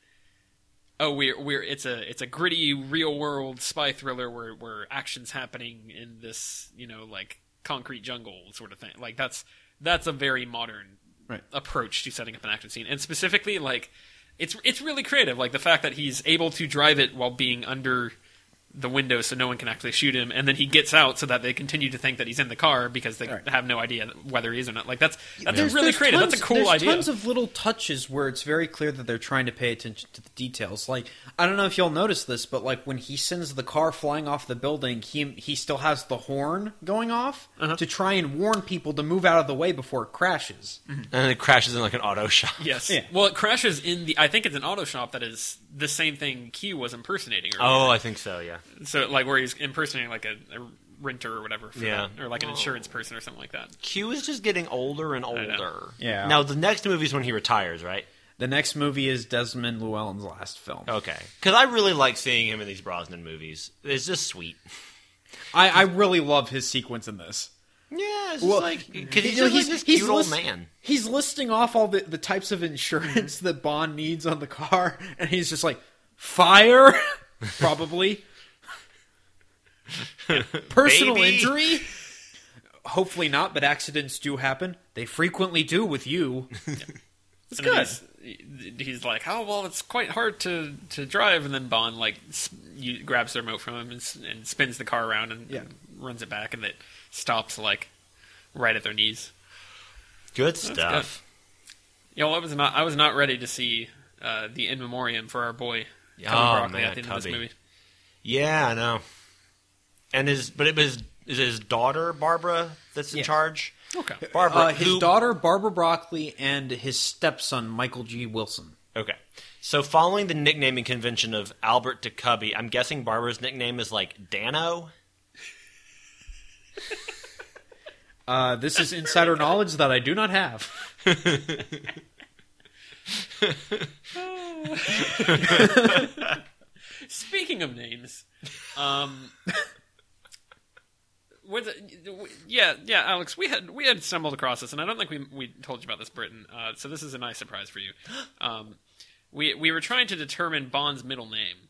oh we're we're it's a it's a gritty real world spy thriller where where action's happening in this you know like concrete jungle sort of thing like that's that's a very modern Right. approach to setting up an action scene, and specifically like it's it's really creative. Like the fact that he's able to drive it while being under the window so no one can actually shoot him, and then he gets out so that they continue to think that he's in the car because they Right. have no idea whether he is or not. Like that's that's There's- really there's creative. tons- that's a cool idea. there's idea. tons of little touches where it's very clear that they're trying to pay attention to the details. Like I don't know if y'all notice this, but like when he sends the car flying off the building, he he still has the horn going off Uh-huh. to try and warn people to move out of the way before it crashes. and then it crashes in like an auto shop. Yes. Yeah. Well, it crashes in the. I think it's an auto shop that is the same thing Q was impersonating. Earlier. Oh, I think so. Yeah. so like where he's impersonating like a, a renter or whatever. For Yeah. that, or like an oh. insurance person or something like that. Q is just getting older and older. Yeah. Now the next movie is when he retires, right? The next movie is Desmond Llewellyn's last film. Okay. Because I really like seeing him in these Brosnan movies. It's just sweet. I, I really love his sequence in this. Yeah, it's Well, like because he's you know, just like this cute old man. He's listing off all the, the types of insurance mm-hmm. that Bond needs on the car, and he's just like, fire, probably. Personal Baby. injury? Hopefully not, but accidents do happen. They frequently do with you. It's And good. He's, he's like, oh well, it's quite hard to, to drive, and then Bond like s- you, grabs the remote from him and, and spins the car around and, Yeah. and runs it back, and it stops like right at their knees. Good stuff. Yeah, well, I was not I was not ready to see uh, the in memoriam for our boy Cubby Oh, Broccoli man, at the end of this Cubby. movie. Yeah, I know. And his, but it was is his daughter Barbara that's in Yes. charge. Okay. Barbara, Uh, his who- daughter, Barbara Broccoli, and his stepson, Michael G. Wilson. Okay. So following the nicknaming convention of Albert to Cubby, I'm guessing Barbara's nickname is like Dano. Uh, this is insider knowledge that I do not have. Speaking of names, um, with yeah, yeah, Alex, we had we had stumbled across this, and I don't think we we told you about this, Britton. Uh, so this is a nice surprise for you. Um, we we were trying to determine Bond's middle name,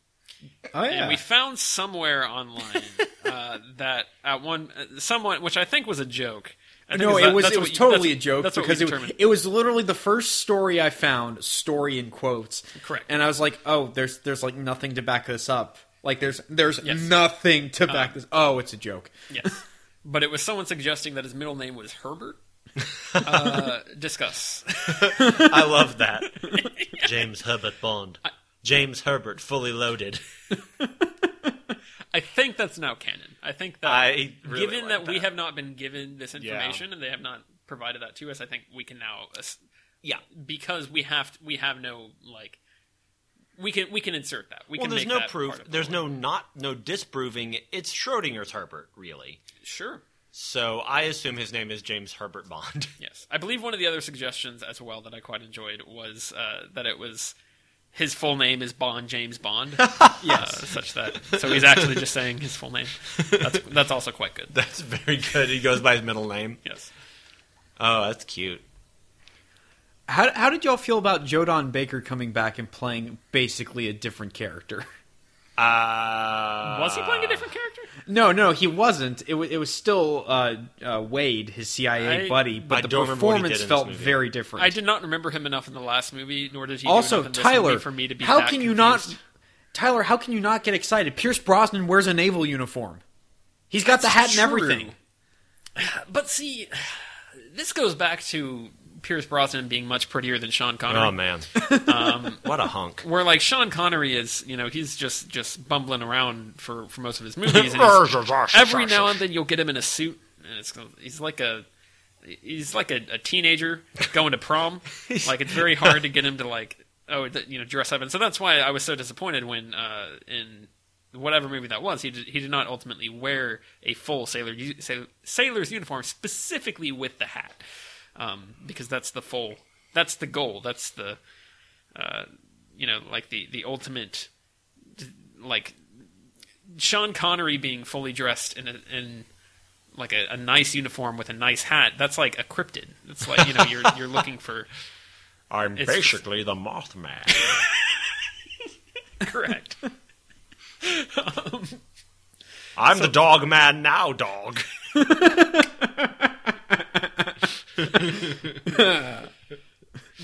Oh, yeah. and we found somewhere online uh, that at one uh, someone, which I think was a joke. I No, is that- it was it what was you- totally a joke that's what we because it, was- it was literally the first story I found, story in quotes. Correct. And I was like, oh, there's there's like nothing to back this up. Like there's there's Yes. nothing to back this. Oh, it's a joke. Yes. But it was someone suggesting that his middle name was Herbert. Uh, discuss. I love that. James Herbert Bond. James Herbert, fully loaded. I think that's now canon. I think that I really given like that, we have not been given this information and they have not provided that to us, I think we can now Yeah. because we have to, we have no like we can we can insert that. We Well, can there's no that proof. the There's no not no disproving. It's Schrodinger's Herbert, really. sure. So I assume his name is James Herbert Bond. Yes, I believe one of the other suggestions as well that I quite enjoyed was uh, that it was his full name is Bond James Bond. yes, uh, such that so he's actually just saying his full name. That's that's also quite good. That's very good. He goes by his middle name. Yes. Oh, that's cute. How how did y'all feel about Joe Don Baker coming back and playing basically a different character? Uh, Was he playing a different character? No, no, he wasn't. It was it was still uh, uh, Wade, his CIA I- buddy, I but the don't remember what he did performance felt very different. I did not remember him enough in the last movie, nor did he. also, enough in this movie Tyler, for me to be how that can you confused. not? Tyler, how can you not get excited? Pierce Brosnan wears a naval uniform. He's got the hat That's and everything. But see, this goes back to Pierce Brosnan being much prettier than Sean Connery. Oh man, Um, what a hunk! where like Sean Connery is, you know, he's just just bumbling around for for most of his movies. And every now and then you'll get him in a suit, and it's he's like a he's like a, a teenager going to prom. like it's very hard to get him to like oh th- you know dress up, and so that's why I was so disappointed when uh, in whatever movie that was he did, he did not ultimately wear a full sailor u- sailor's uniform specifically with the hat um, because that's the full that's the goal that's the uh, you know like the the ultimate like Sean Connery being fully dressed in a, in like a, a nice uniform with a nice hat. That's like a cryptid. It's like you know you're you're looking for I'm basically the Mothman. correct. I'm the dog man now, dog.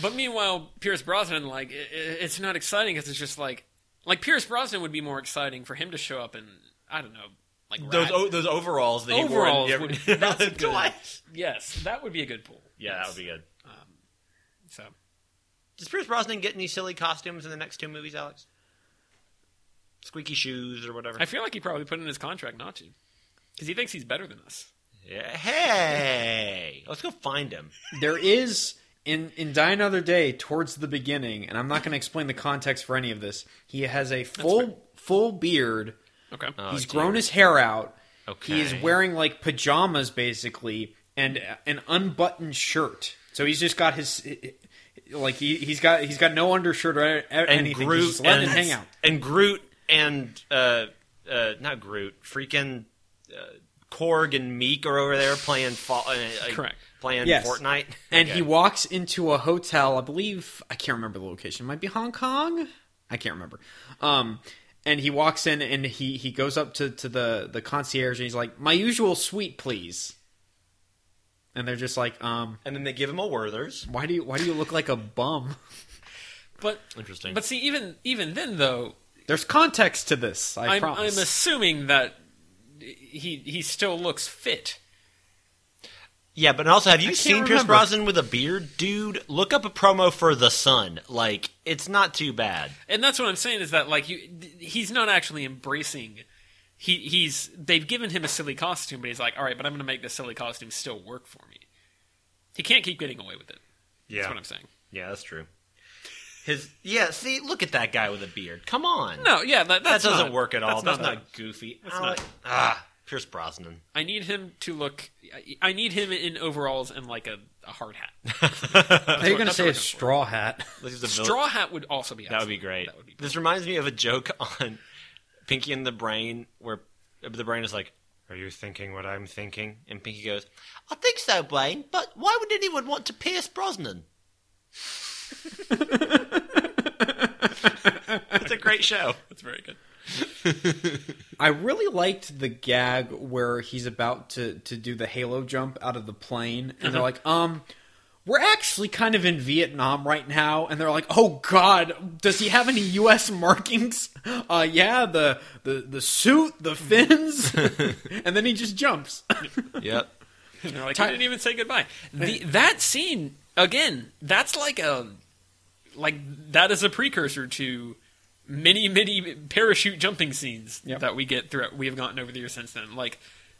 But meanwhile, Pierce Brosnan, like, i i- it's not exciting because it's just like, like Pierce Brosnan would be more exciting for him to show up in, I don't know, like Those o- those overalls that he overalls. wore. in- would, that's a good, Twice. yes, that would be a good pull. Yeah, that would be good. Um, so Does Pierce Brosnan get any silly costumes in the next two movies, Alex? Squeaky shoes or whatever. I feel like he probably put in his contract not to, because he thinks he's better than us. Yeah. Hey, let's go find him. There is in in Die Another Day towards the beginning, and I'm not going to explain the context for any of this. He has a full full beard. Okay. He's dear. grown his hair out. Okay. He is wearing like pajamas basically and an unbuttoned shirt. So he's just got his like he he's got he's got no undershirt or a- and anything. Groot he's just letting and, it hang out. and Groot and uh, uh, not Groot, freaking uh, Korg and Miek are over there playing fa- uh, uh, Correct. playing Yes. Fortnite. And Okay. he walks into a hotel, I believe I can't remember the location. It might be Hong Kong. I can't remember. Um and he walks in and he he goes up to, to the, the concierge and he's like, My usual suite, please. And they're just like, um, and then they give him a Werther's. why do you why do you look like a bum? But Interesting. but see, even even then though, There's context to this, I I'm, promise. I'm assuming that he he still looks fit. Yeah, but also, have you can't seen Pierce. Brosnan with a beard, dude? Look up a promo for The Son. Like, it's not too bad. And that's what I'm saying is that like you, he's not actually embracing. He he's they've given him a silly costume, but he's like, all right, but I'm going to make this silly costume still work for me. He can't keep getting away with it. Yeah, That's what I'm saying. Yeah, that's true. His yeah. See, look at that guy with a beard. Come on. No, yeah, that, that that's doesn't not- work at all. That's, not, that. goofy. That's I not- ah, Pierce Brosnan. I need him to look. I- I need him in overalls and like a, a hard hat. Are you going to say a a I'm straw hat? This is a villain- Straw hat would also be. That would be great. That would be. This reminds me of a joke on Pinky and the Brain, where the brain is like, "Are you thinking what I'm thinking?" And Pinky goes, "I think so, Brain. But why would anyone want to pierce Brosnan?" It's a great show. It's very good. I really liked the gag where he's about to, to do the halo jump out of the plane, and they're like, um, we're actually kind of in Vietnam right now, and they're like, oh god, does he have any U.S. markings? Uh, yeah, the the the suit, the fins, and then he just jumps. Yep. And they're like, Ti- he didn't even say goodbye. The, that scene again. That's like a like that is a precursor to many many parachute jumping scenes Yep. that we get throughout. We have gotten over the years since then. Like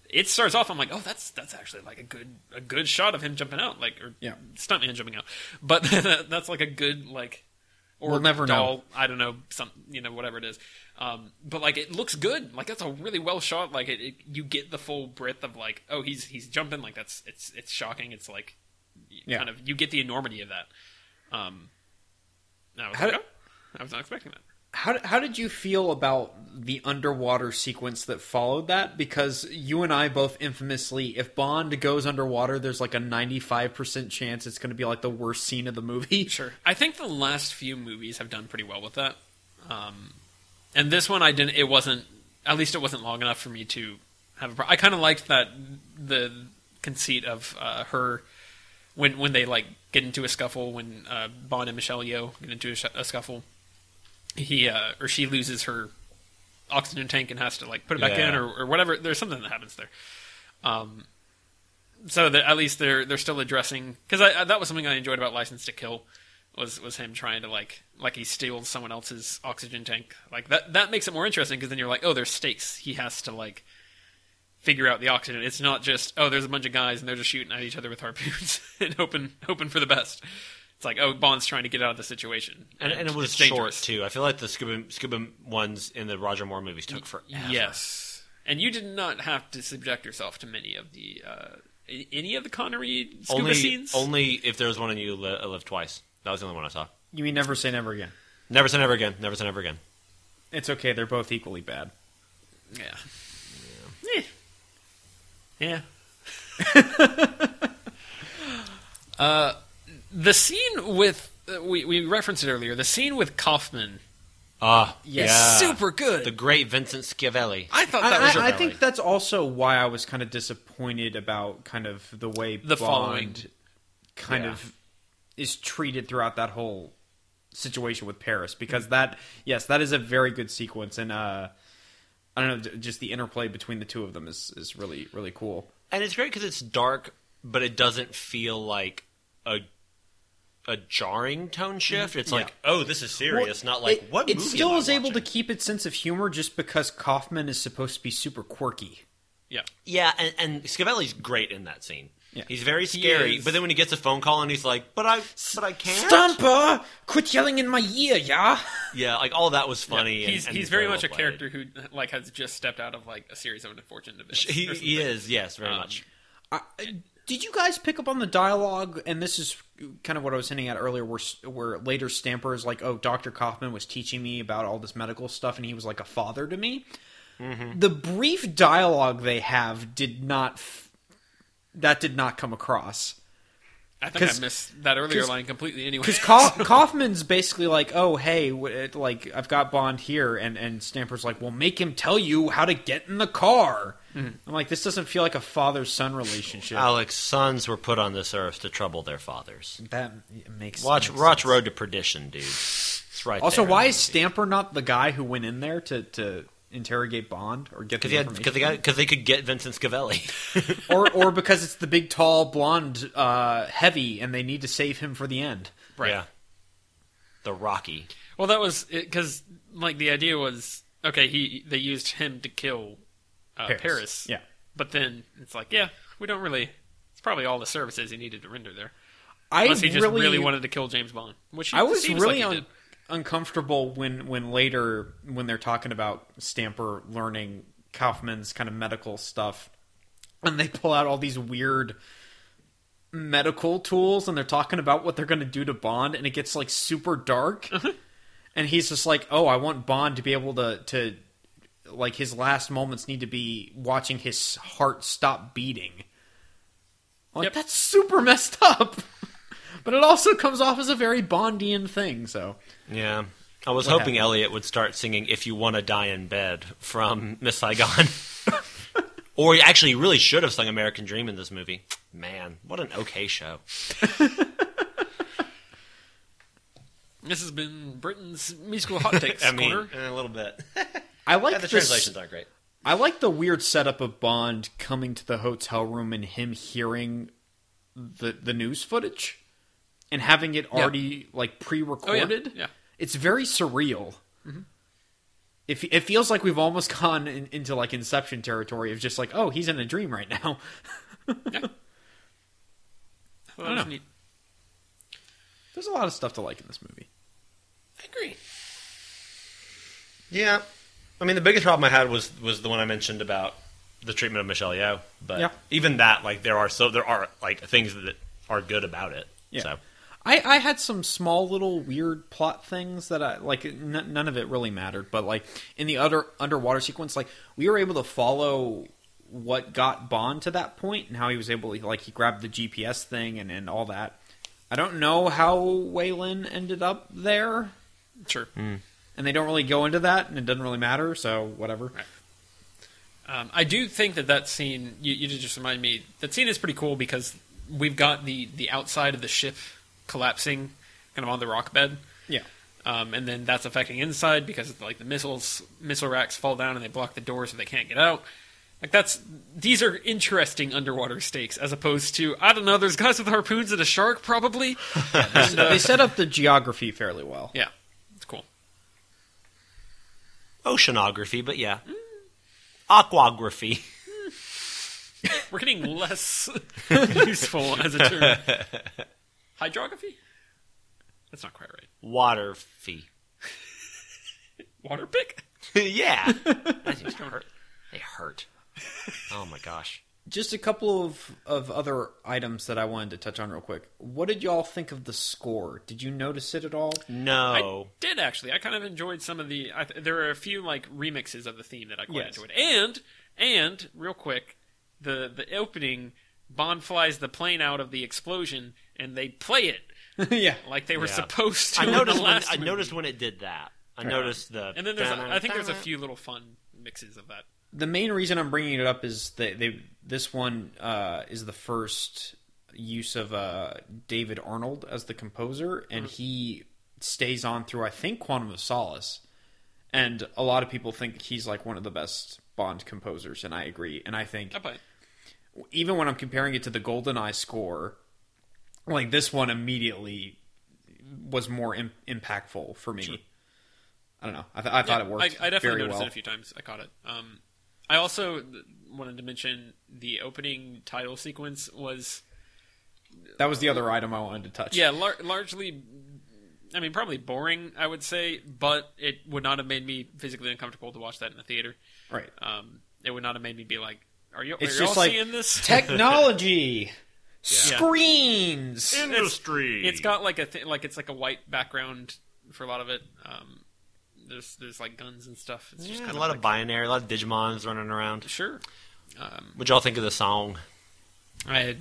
it starts off. I'm like, oh, that's that's actually like a good a good shot of him jumping out, like or Yeah. stuntman jumping out. But that's like a good like or We'll never know. doll, I don't know some you know whatever it is. Um, but like it looks good. Like that's a really well shot. Like it, it, you get the full breadth of like oh he's he's jumping. Like that's it's it's shocking. It's like Yeah. kind of you get the enormity of that. Um, I was How like, did- oh, I was not expecting that. How how did you feel about the underwater sequence that followed that? Because you and I both infamously, if Bond goes underwater, there's like a 95 percent chance it's going to be like the worst scene of the movie. Sure. I think the last few movies have done pretty well with that. Um, and this one, I didn't. It wasn't. At least it wasn't long enough for me to have a. I kind of liked that the conceit of uh, her when when they like get into a scuffle when uh, Bond and Michelle Yeoh get into a, sh- a scuffle. He uh, or she loses her oxygen tank and has to like put it back Yeah. in or, or whatever. There's something that happens there. Um, so that at least they're they're still addressing because that was something I enjoyed about License to Kill was was him trying to like like he steals someone else's oxygen tank like that that makes it more interesting because then you're like oh there's stakes he has to like figure out the oxygen it's not just oh there's a bunch of guys and they're just shooting at each other with harpoons and hoping hoping for the best it's like oh Bond's trying to get out of the situation And, and it was short dangerous. too. I feel like the scuba scuba ones in the Roger Moore movies took forever. yes and you did not have to subject yourself to many of the uh, any of the Connery scuba Only, scenes only if there was one and you li- live twice. That was the only one I saw. You mean never say never again? Never say never again. Never say never again. It's okay. They're both equally bad. Yeah. Yeah. Yeah. uh, the scene with uh, we we referenced it earlier. The scene with Kaufman, Ah, Yes. yeah. super good. The great Vincent Schiavelli. I thought that I, was I- I think that's also why I was kind of disappointed about kind of the way The Bond following. kind Yeah. of is treated throughout that whole situation with Paris because that yes that is a very good sequence and uh I don't know just the interplay between the two of them is is really really cool. And it's great because it's dark, but it doesn't feel like a a jarring tone mm-hmm. shift. It's Yeah. like, oh, this is serious, not like it, what it still is able to keep its sense of humor just because Kaufman is supposed to be super quirky. Yeah. Yeah, and, and Schiavelli's great in that scene. Yeah. He's very scary, is. but then when he gets a phone call and he's like, "But I, but I can't." Stomper, quit yelling in my ear, yeah. Yeah, like all that was funny. and- He's and he's very well much a character who like has just stepped out of like a series of unfortunate events. He, he is, yes, very Um, much. I, did you guys pick up on the dialogue? And this is kind of what I was hinting at earlier, where where later Stamper is like, "Oh, Doctor Kaufman was teaching me about all this medical stuff, and he was like a father to me." The brief dialogue they have did not. F- that did not come across. I think I 'cause- missed that earlier line completely. Anyway, Because Ka- Kaufman's basically like, "Oh, hey, it, like I've got Bond here," and and Stamper's like, "Well, make him tell you how to get in the car." Mm-hmm. I'm like, this doesn't feel like a father son relationship. Alex, sons were put on this earth to trouble their fathers. that makes Watch, makes watch sense. Road to Perdition, dude. It's right. Also, there. why is Stamper not the guy who went in there to, to interrogate Bond or get the Because he because they got, because they could get Vincent Schiavelli. or or because it's the big, tall, blonde, uh, heavy, and they need to save him for the end. Right. Yeah. The Rocky. well, that was because like the idea was okay. He they used him to kill uh, Paris. Yeah. but then it's like, yeah, we don't really. It's probably all the services he needed to render there. I Unless he just really, really, wanted to kill James Bond, which he I was seems really like he un- did. Uncomfortable when when later when they're talking about Stamper learning Kaufman's kind of medical stuff, and they pull out all these weird medical tools, and they're talking about what they're going to do to Bond, and it gets like super dark, uh-huh. and he's just like, "Oh, I want Bond to be able to to." Like his last moments need to be watching his heart stop beating. Like Yep. that's super messed up. But it also comes off as a very Bondian thing, so Yeah. I was What hoping happened? Elliot would start singing "If You Want to Die in Bed" from Miss Saigon. or he actually really should have sung "American Dream" in this movie. Man, what an okay show. This has been Britton's musical hot takes I mean, corner. in a little bit. I like the this- translations aren't great. I like the weird setup of Bond coming to the hotel room and him hearing the the news footage and having it already like pre-recorded. Oh, yeah. It's very surreal. Mm-hmm. It, it feels like we've almost gone in, into like Inception territory of just like, oh, he's in a dream right now. Well, that was know. neat. There's a lot of stuff to like in this movie. I agree. Yeah, I mean the biggest problem I had was was the one I mentioned about the treatment of Michelle Yeoh. But Yeah. even that, like there are so there are like things that are good about it. Yeah. So I, I had some small little weird plot things that I like. N- none of it really mattered, but like in the other underwater sequence, like we were able to follow what got Bond to that point and how he was able to like he grabbed the GPS thing and, and all that. I don't know how Wai Lin ended up there, Sure. and they don't really go into that, and it doesn't really matter. So whatever. Um, I do think that that scene you, you just remind me that scene is pretty cool because we've got the the outside of the ship collapsing kind of on the rock bed. Yeah. Um, and then that's affecting inside because like the missiles missile racks fall down and they block the door so they can't get out. Like that's these are interesting underwater stakes as opposed to I don't know. There's guys with harpoons and a shark probably. And, uh, they set up the geography fairly well. yeah, it's cool. oceanography, but yeah, aquagraphy. We're getting less useful as a term. Hydrography? That's not quite right. Water fee. Water pick? yeah. That seems to hurt. They hurt. Oh my gosh. Just a couple of, of other items that I wanted to touch on real quick. What did y'all think of the score? Did you notice it at all? No. I did actually. I kind of enjoyed some of the. I th- there were a few like remixes of the theme that I quite Yes. enjoyed. And and real quick, the the opening, Bond flies the plane out of the explosion, and they play it yeah. like they were Yeah. supposed to. I in noticed the when last I movie. noticed when it did that. I noticed the And then there's, a, I think there's a few little fun mixes of that. The main reason I'm bringing it up is that they this one uh, is the first use of uh, David Arnold as the composer, and he stays on through I think Quantum of Solace. And a lot of people think he's like one of the best Bond composers, and I agree. And I think I buy even when I'm comparing it to the GoldenEye score, like this one immediately was more Im- impactful for me. I don't know. I, th- I thought it worked I, I definitely very noticed well. it a few times. I caught it. Um, I also wanted to mention the opening title sequence was That was the other item I wanted to touch. yeah lar- largely. I mean, probably boring. I would say, but it would not have made me physically uncomfortable to watch that in the theater. right. Um, it would not have made me be like, "Are you? It's are y'all like seeing this?" technology, screens. Industry. It's got like a th- like it's like a white background for a lot of it. Um, there's there's like guns and stuff. It's just Yeah, kind a lot like, of binary, a lot of Digimons running around. sure. Um, What'd y'all think of the song? I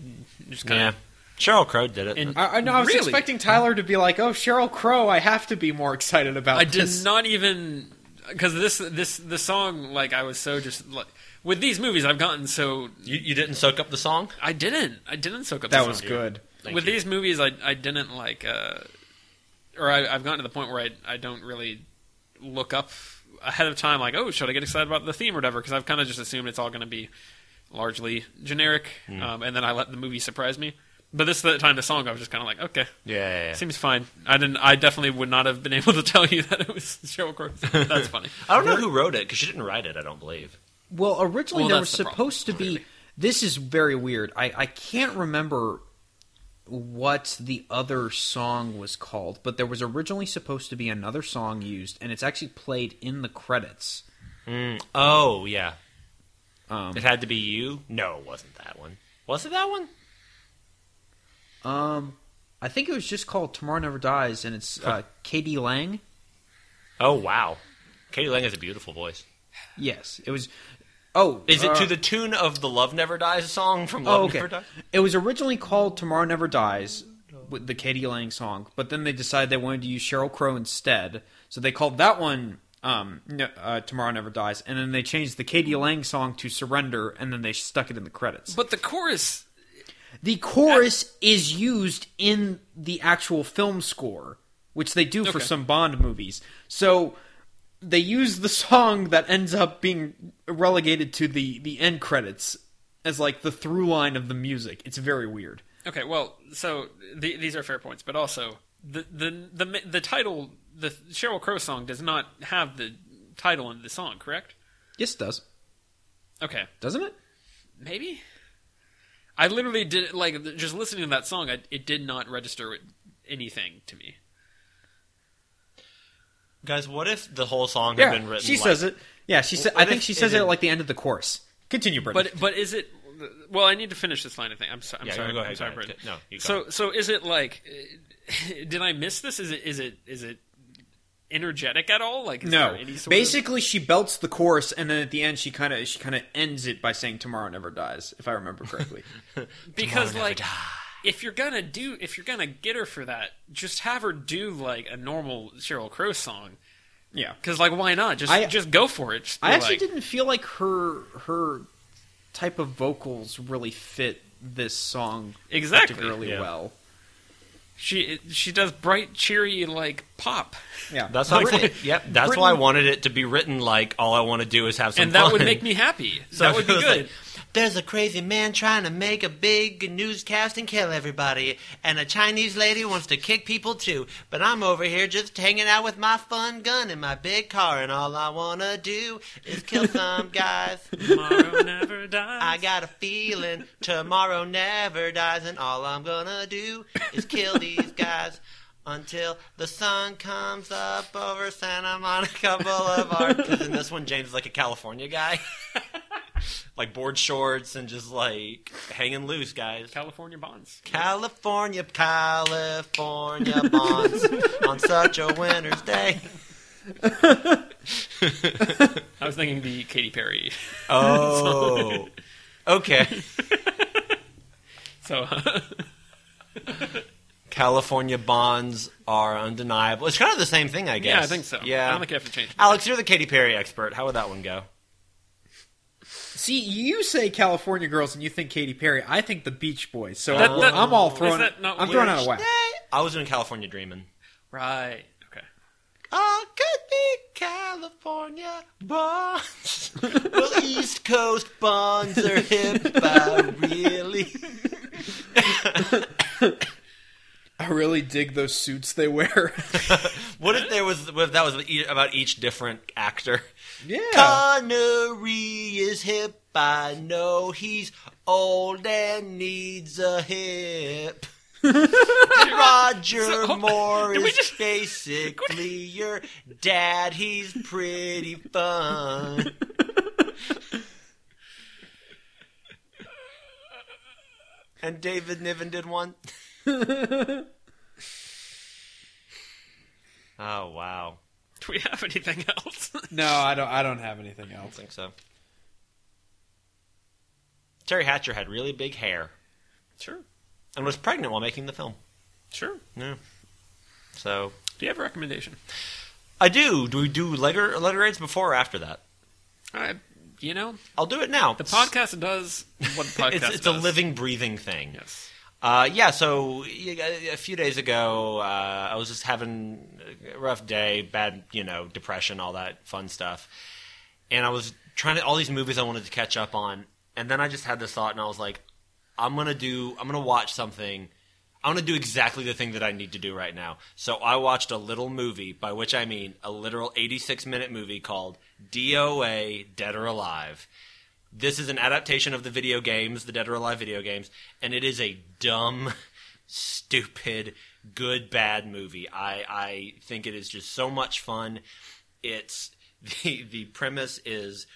just kind Yeah, of Sheryl Crow did it. And- I, I know. I was Really? expecting Tyler to be like, "Oh, Sheryl Crow. I have to be more excited about I did this." not even because this this the song like I was so just like with these movies I've gotten so you, you didn't soak up the song? I didn't I didn't soak up the song. that the was song. good. Thank with you. these movies I I didn't like uh or I, I've gotten to the point where I I don't really look up ahead of time like oh should I get excited about the theme or whatever because I've kind of just assumed it's all going to be largely generic Hmm. um, and then I let the movie surprise me. But this the time the song I was just kind of like okay Yeah, yeah, yeah. seems fine. I didn't I definitely would not have been able to tell you that it was Sheryl Crow. That's funny. I don't know who wrote it because she didn't write it. I don't believe. Well, originally Well, there was the problem, supposed to be. This is very weird. I, I can't remember what the other song was called, but there was originally supposed to be another song used, and it's actually played in the credits. Oh yeah, Um, it had to be you. No, it wasn't that one. Was it that one? um, I think it was just called "Tomorrow Never Dies," and it's uh, k.d. lang. Oh wow, k.d. lang has a beautiful voice. Yes, it was. Oh, Is it uh, to the tune of the "Love Never Dies" song from Love Oh, okay. Never Dies? It was originally called "Tomorrow Never Dies" with the k.d. lang song, but then they decided they wanted to use Sheryl Crow instead, so they called that one um, uh, "Tomorrow Never Dies," and then they changed the k.d. lang song to "Surrender," and then they stuck it in the credits. But the chorus, the chorus is used in the actual film score, which they do for some Bond movies. So they use the song that ends up being relegated to the the end credits as like the through line of the music. It's very weird. okay, well, so the, these are fair points, but also the the the the title, the Sheryl Crow song, does not have the title in the song, correct? Yes, it does. Okay, Doesn't it? maybe. I literally did like just listening to that song. I, it did not register anything to me. Guys, what if the whole song had been written? she like- says it. Yeah, she said. I think she says it it- at like the end of the chorus. Continue, Brendan. But but is it? Well, I need to finish this line of thing. I'm, so, I'm Yeah, sorry. go ahead, I'm sorry, go No, you go. So so is it like? Did I miss this? Is it is it is it energetic at all? Like is no, there any sort basically she belts the chorus, and then at the end she kind of she kind of ends it by saying "Tomorrow never dies," if I remember correctly. because Tomorrow like Never if you're gonna do if you're gonna get her for that, just have her do like a normal Sheryl Crow song. yeah, Because like why not? Just I- just go for it. Just I actually like, didn't feel like her her type of vocals really fit this song Exactly, really yeah. well. She she does bright, cheery like pop, Yeah, That's why. I wanted, yep, that's Britney- why I wanted it to be written like all I want to do is have some and that fun. would make me happy. So that would be good. like, There's a crazy man trying to make a big newscast and kill everybody, and a Chinese lady wants to kick people too. But I'm over here just hanging out with my fun gun in my big car, and all I wanna do is kill some guys. Tomorrow never dies. I got a feeling tomorrow never dies, and all I'm gonna do is kill these guys until the sun comes up over Santa Monica Boulevard. Because in this one, James is like a California guy, like board shorts and just like hanging loose, guys. California bonds. California, California bonds on such a winter's day. I was thinking the Katy Perry. Oh, okay. So California bonds are undeniable. It's kind of the same thing, I guess. yeah, I think so. Yeah. I don't think you have to change. it. Alex, you're the Katy Perry expert. How would that one go? See, you say California Girls and you think Katy Perry. I think the Beach Boys. So That- I'm- that- I'm all is throwing. that not I'm throwing weird? out a whack. I was in California dreaming. Right. Okay. I could be California bonds. well, East Coast bonds are hip. I really. I really dig those suits they wear. What if there was? What if that was about each different actor? yeah. Connery is hip. I know he's old and needs a hip. Roger So, Moore is just- basically your dad. He's pretty fun. and David Niven did one. oh wow, Do we have anything else? No, I don't. I don't have anything I don't else. think so. Teri Hatcher had really big hair sure. and was pregnant while making the film. Sure. Yeah. So Do you have a recommendation? I do. Do we do letter letter grades before or after that? I, you know, I'll do it now. the podcast does what the podcast It's, it's a living, breathing thing. Yes. Uh, yeah, so a few days ago, uh, I was just having a rough day, bad, you know, depression, all that fun stuff. And I was trying to, all these movies I wanted to catch up on. And then I just had this thought, and I was like, I'm going to do, I'm going to watch something. I'm going to do exactly the thing that I need to do right now. So I watched a little movie, by which I mean a literal 86 minute movie called DOA Dead or Alive. This is an adaptation of the video games, the Dead or Alive video games, and it is a dumb, stupid, good bad movie. I I think it is just so much fun. It's the the premise is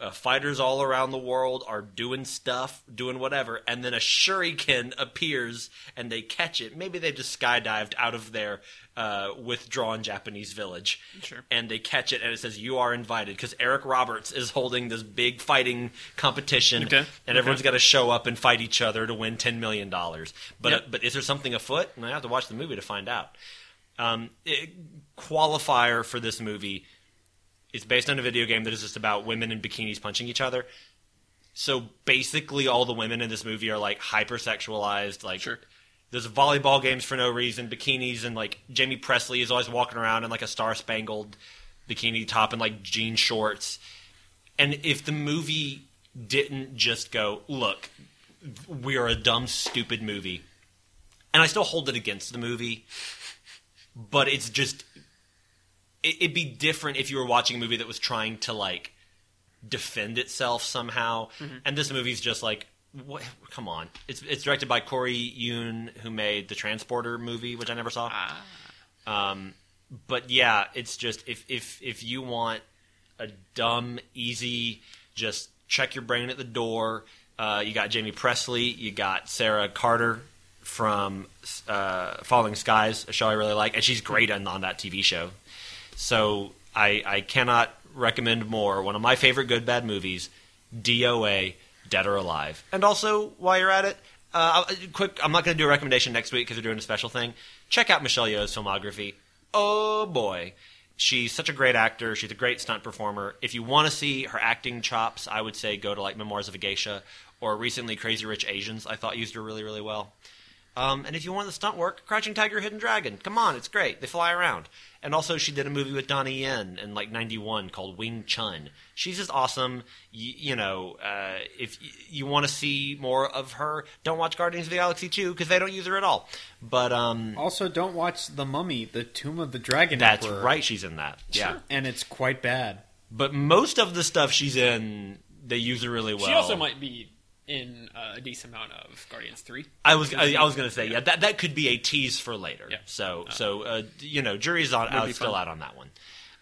uh, fighters all around the world are doing stuff, doing whatever, and then a shuriken appears and they catch it. Maybe they just skydived out of their uh, withdrawn Japanese village, Sure. and they catch it and it says you are invited because Eric Roberts is holding this big fighting competition, Okay. and everyone's Okay. got to show up and fight each other to win ten million dollars. But Yep. but is there something afoot? And I have to watch the movie to find out. Um, it, qualifier for this movie it's based on a video game that is just about women in bikinis punching each other. So basically, all the women in this movie are like hypersexualized. Like, Sure. there's volleyball games for no reason, bikinis, and like Jaime Pressly is always walking around in like a star spangled bikini top and like jean shorts. And if the movie didn't just go, look, we are a dumb, stupid movie, and I still hold it against the movie, but it's just it, it'd be different if you were watching a movie that was trying to like defend itself somehow, and this movie's just like. What? Come on! It's it's directed by Corey Yuen, who made the Transporter movie, which I never saw. Ah. Um, but yeah, it's just if if if you want a dumb, easy, just check your brain at the door. Uh, you got Jaime Pressly, you got Sarah Carter from uh, Falling Skies, a show I really like, and she's great on, on that TV show. So I I cannot recommend more. One of my favorite good bad movies, DOA, Dead or Alive. And also, while you're at it, uh, I'll- quick, I'm not going to do a recommendation next week because we're doing a special thing. Check out Michelle Yeoh's filmography. Oh boy. She's such a great actor. She's a great stunt performer. If you want to see her acting chops, I would say go to like Memoirs of a Geisha or recently Crazy Rich Asians. I thought used her really, really well. Um, and if you want the stunt work, Crouching Tiger, Hidden Dragon. Come on, it's great. They fly around. And also, she did a movie with Donnie Yen in like '91 called Wing Chun. She's just awesome. You, you know, uh, if y- you want to see more of her, don't watch Guardians of the Galaxy 2 because they don't use her at all. But um, Also, don't watch The Mummy, The Tomb of the Dragon that's Emperor. right, she's in that. Yeah. And it's quite bad. But most of the stuff she's in, they use her really well. She also might be in uh, a decent amount of Guardians Three. I was I, I was going to say yeah. that that could be a tease for later. Yeah. So so uh, you know jury's on Would out, still out on that one.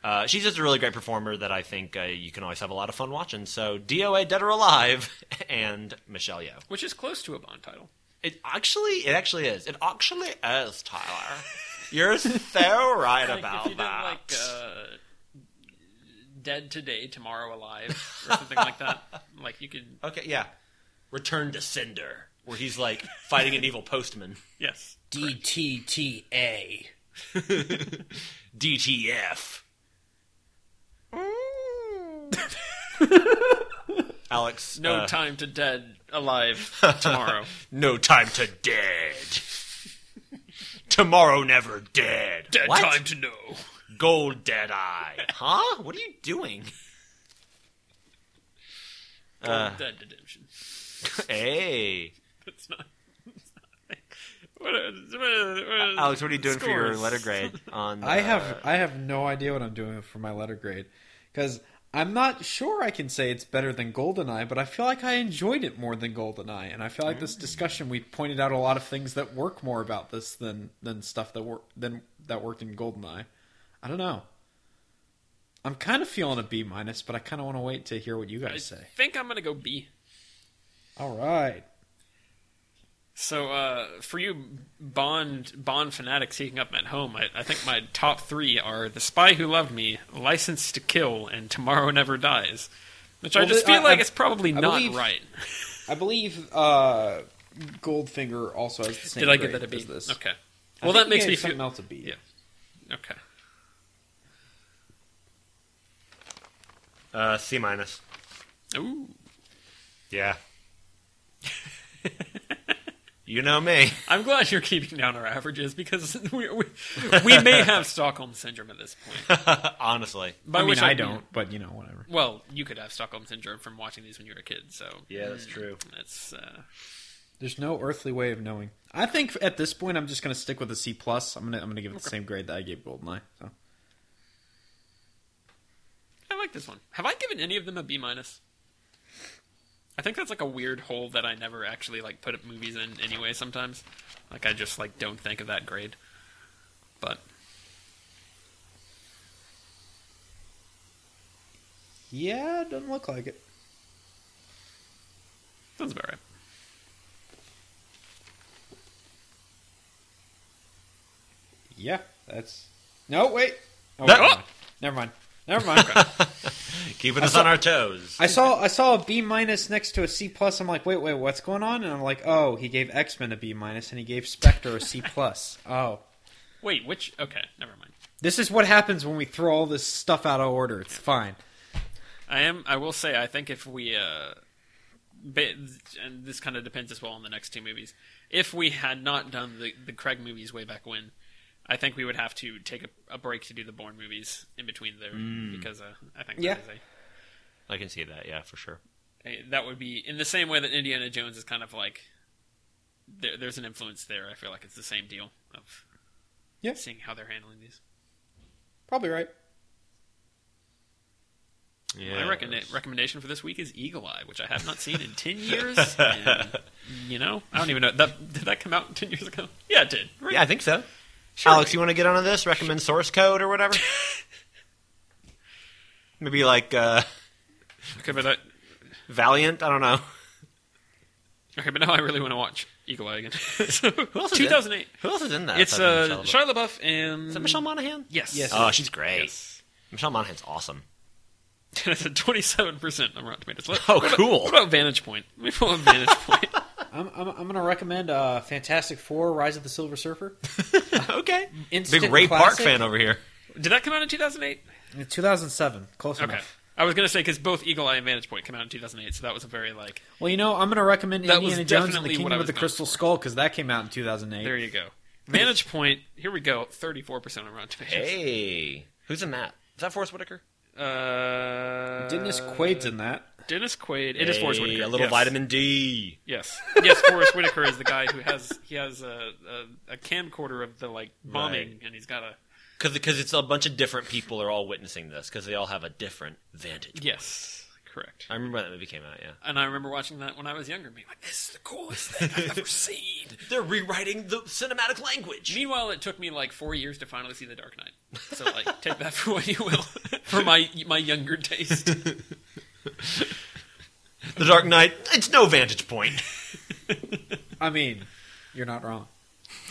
Uh, she's just a really great performer that I think uh, you can always have a lot of fun watching. So DOA Dead or Alive and Michelle Yeoh. which is close to a Bond title. It actually it actually is. It actually is Tyler. You're so right Like, about if you did that. like uh, Dead Today, Tomorrow Alive, or something like that, like you could. okay, yeah. Return to Cinder, where he's like fighting an evil postman. Yes. DTTA. DTF. Alex. No uh, time to dead alive tomorrow. No time to dead. Tomorrow never dead. Dead What? time to know. Gold dead eye. Huh? What are you doing? Uh, dead redemption. hey. That's not. That's not what are, what are, what are Alex, what are you doing for your letter grade on I uh, have I have no idea what I'm doing for my letter grade because I'm not sure I can say it's better than Goldeneye, but I feel like I enjoyed it more than Goldeneye, and I feel like this discussion we pointed out a lot of things that work more about this than than stuff that work than that worked in Goldeneye. I don't know. I'm kind of feeling a B minus, but I kind of want to wait to hear what you I guys say. I think I'm gonna go B. All right. So uh, for you Bond Bond fanatics seeking up at home, I, I think my top three are The Spy Who Loved Me, License to Kill, and Tomorrow Never Dies. Which I just feel I- like I- it's probably I not believe- right. I believe uh, Goldfinger also has the same. Did I give that a B? as This. Okay. I Well, think that makes gave me something feel. else a B. Yeah. Okay. uh, C minus. Ooh. Yeah. you know me. I'm glad you're keeping down our averages because we, we, we may have Stockholm syndrome at this point. Honestly. By I mean, which I mean- don't, but you know, whatever. Well, you could have Stockholm syndrome from watching these when you were a kid, so Yeah, that's true. that's uh, There's no earthly way of knowing. I think at this point, I'm just going to stick with a C plus. I'm gonna I'm gonna give it the same grade that I gave Goldeneye. So I like this one. Have I given any of them a B minus? I think that's like a weird hole that I never actually like put movies in anyway. Sometimes, like I just like don't think of that grade. But yeah, doesn't look like it. sounds about right. Yeah, that's no wait. Oh, That- never oh! mind. Never mind. Never mind. Keeping us saw- on our toes. I saw I saw a B minus next to a C plus. I'm like, wait, wait, what's going on? And I'm like, oh, he gave X Men a B minus, and he gave Spectre a C plus. Oh, Wait, which? Okay, never mind. this is what happens when we throw all this stuff out of order. It's fine. I am. I will say. I think if we, uh, and this kind of depends as well on the next two movies. If we had not done the the Craig movies way back when, I think we would have to take a, a break to do the Bourne movies in between there because uh, I think Yeah. that is a, I can see that, yeah, for sure. a that would be in the same way that Indiana Jones is kind of like there, there's an influence there. I feel like it's the same deal of Yeah. seeing how they're handling these. Probably right. Yeah. My recon- recommendation for this week is Eagle Eye, which I have not seen in ten years. and, you know, I don't even know that did that come out ten years ago. Yeah, it did. Right? Yeah, I think so. Alex, you want to get onto this? Recommend source code or whatever? Maybe like uh, Okay, but I, Valiant? I don't know. okay, but now I really want to watch Eagle Eye again. so, else is in- 2008. Who else is in that? It's aside from uh, Michelle Shia LaBeouf and Is that Michelle Monaghan? Yes, Yes. Oh, she's great. Yes. Michelle Monaghan's awesome. it's a twenty-seven percent on Rotten Tomatoes. What, Oh, what about- cool. what about Vantage Point? Let me pull up Vantage Point. I'm I'm, I'm going to recommend uh, Fantastic Four: Rise of the Silver Surfer. okay. Instant Big Ray Park fan over here. Did that come out in two thousand eight? In 2007, close Okay. enough. I was gonna say because both Eagle Eye and Vantage Point came out in 2008, so that was a very like. Well, you know, I'm going to recommend That was Indiana Jones and definitely the Kingdom of the Crystal for. Skull because that came out in 2008. There you go. Vantage Point. Here we go. 34 percent on Rotten Tomatoes. Hey. Who's in that? Is that Forest Whitaker? Uh, Dennis Quaid's in that. Dennis Quaid. It is Forest Hey, Whitaker. A little yes. vitamin D. Yes, yes. Forest Whitaker is the guy who has he has a, a, a camcorder of the like bombing, Right. and he's got a Because it's a bunch of different people are all witnessing this because they all have a different vantage. yes, correct. I remember when that movie came out, yeah. And I remember watching that when I was younger, being like, "This is the coolest thing I've ever seen." They're rewriting the cinematic language. Meanwhile, it took me like four years to finally see The Dark Knight. So, like, take that for what you will, for my my younger taste. The Dark Knight, it's no vantage point. I mean, you're not wrong.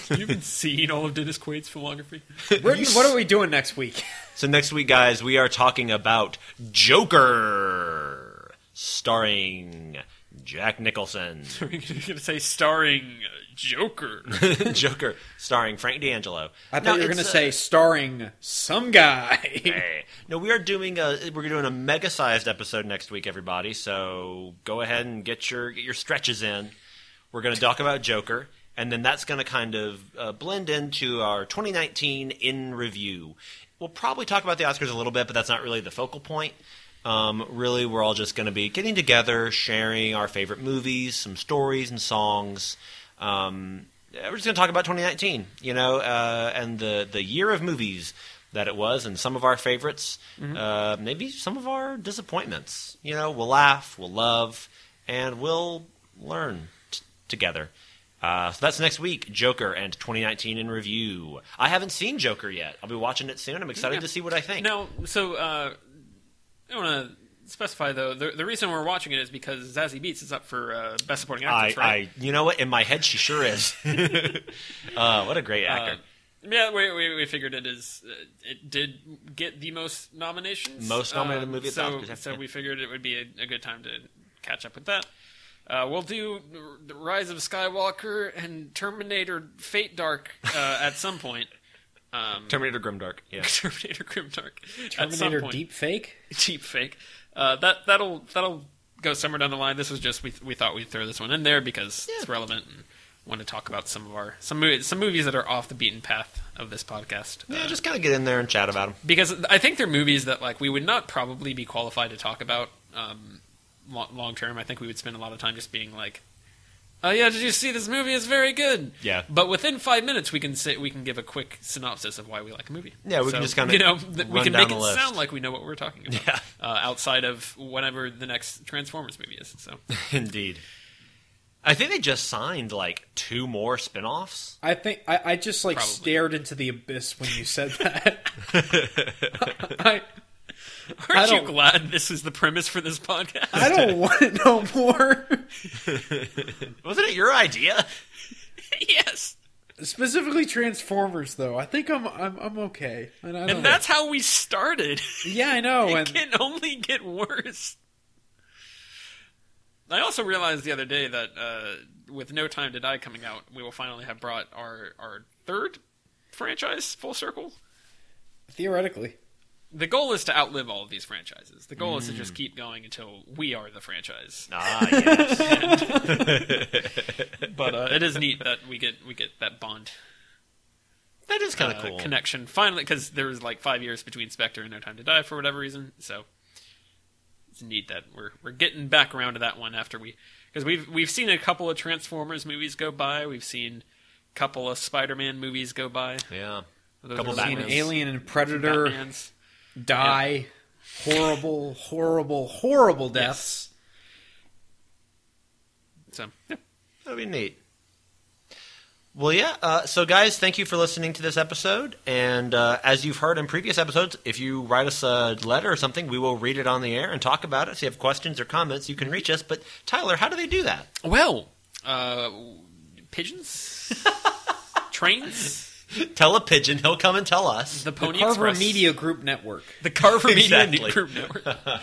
You haven't seen all of Dennis Quaid's filmography? Britton, what are we doing next week? So next week, guys, we are talking about Joker, starring Jack Nicholson. We're we going to say starring Joker. Joker, starring Frank D'Angelo. I thought Now, you were going to uh, say starring some guy. Hey. No, we are doing a we're doing a mega sized episode next week, everybody. So go ahead and get your get your stretches in. We're going to talk about Joker, and then that's going to kind of uh, blend into our 2019 in review. We'll probably talk about the Oscars a little bit, but that's not really the focal point. Um, really, we're all just going to be getting together, sharing our favorite movies, some stories and songs. Um, we're just going to talk about 2019, you know, uh, and the the year of movies that it was, and some of our favorites, uh, maybe some of our disappointments. You know, we'll laugh, we'll love, and we'll learn t- together. Uh, so that's next week, Joker and 2019 in review. I haven't seen Joker yet. I'll be watching it soon. I'm excited Yeah. to see what I think. Now, so uh, I want to specify though the the reason we're watching it is because Zazie Beetz is up for uh, best supporting I, actress, right? I, you know what? In my head, she sure is. uh, what a great actor. Uh, yeah, we, we, we figured it is. Uh, it did get the most nominations. Most nominated Uh, movie at so, Oscars. So we figured it would be a, a good time to catch up with that. Uh, we'll do the Rise of Skywalker and Terminator Fate Dark uh, at some point. Um, Terminator Grimdark. Yeah. Terminator Grimdark. at Terminator point. deep fake. deep fake. Uh, that that'll that'll go somewhere down the line. This was just we we thought we'd throw this one in there because it's relevant and want to talk about some of our some movies, some movies that are off the beaten path of this podcast. Yeah, Uh, just kind of get in there and chat about them. because I think they're movies that like we would not probably be qualified to talk about um, long term. I think we would spend a lot of time just being like, "Oh yeah, did you see this movie? It's very good." Yeah. But within five minutes, we can say we can give a quick synopsis of why we like a movie. Yeah, we So, can just kinda you know th- we can make it sound like we know what we're talking about. Yeah. Uh, outside of whatever the next Transformers movie is. So Indeed. I think they just signed like two more spin-offs. I think I, I just like Probably. stared into the abyss when you said that. I, aren't you glad this is the premise for this podcast? I don't want to know more. Wasn't it your idea? yes. Specifically Transformers, though. I think I'm I'm I'm okay. And, And that's how we started. yeah, I know. it And can only get worse. I also realized the other day that uh, with No Time to Die coming out, we will finally have brought our our third franchise full circle. theoretically, The goal is to outlive all of these franchises. The goal is to just keep going until we are the franchise. Ah, yes. But uh, it is neat that we get we get that bond that is kind of uh, cool. connection finally because there was like five years between Spectre and No Time to Die for whatever reason. So it's neat that we're we're getting back around to that one after we because we've we've seen a couple of Transformers movies go by. We've seen a couple of Spider-Man movies go by. Yeah. Those Couple are seen Alien and Predator Batmans. Die horrible, horrible, horrible deaths. So yeah. That'd be neat. Well, yeah. Uh, so, guys, thank you for listening to this episode. And uh, as you've heard in previous episodes, if you write us a letter or something, we will read it on the air and talk about it. So, if you have questions or comments, you can reach us. But, Tyler, how do they do that? well, uh, pigeons, trains, Tell a pigeon, he'll come and tell us. the Pony Carver Express, Media Group Network. the Carver Exactly. Media Group Network.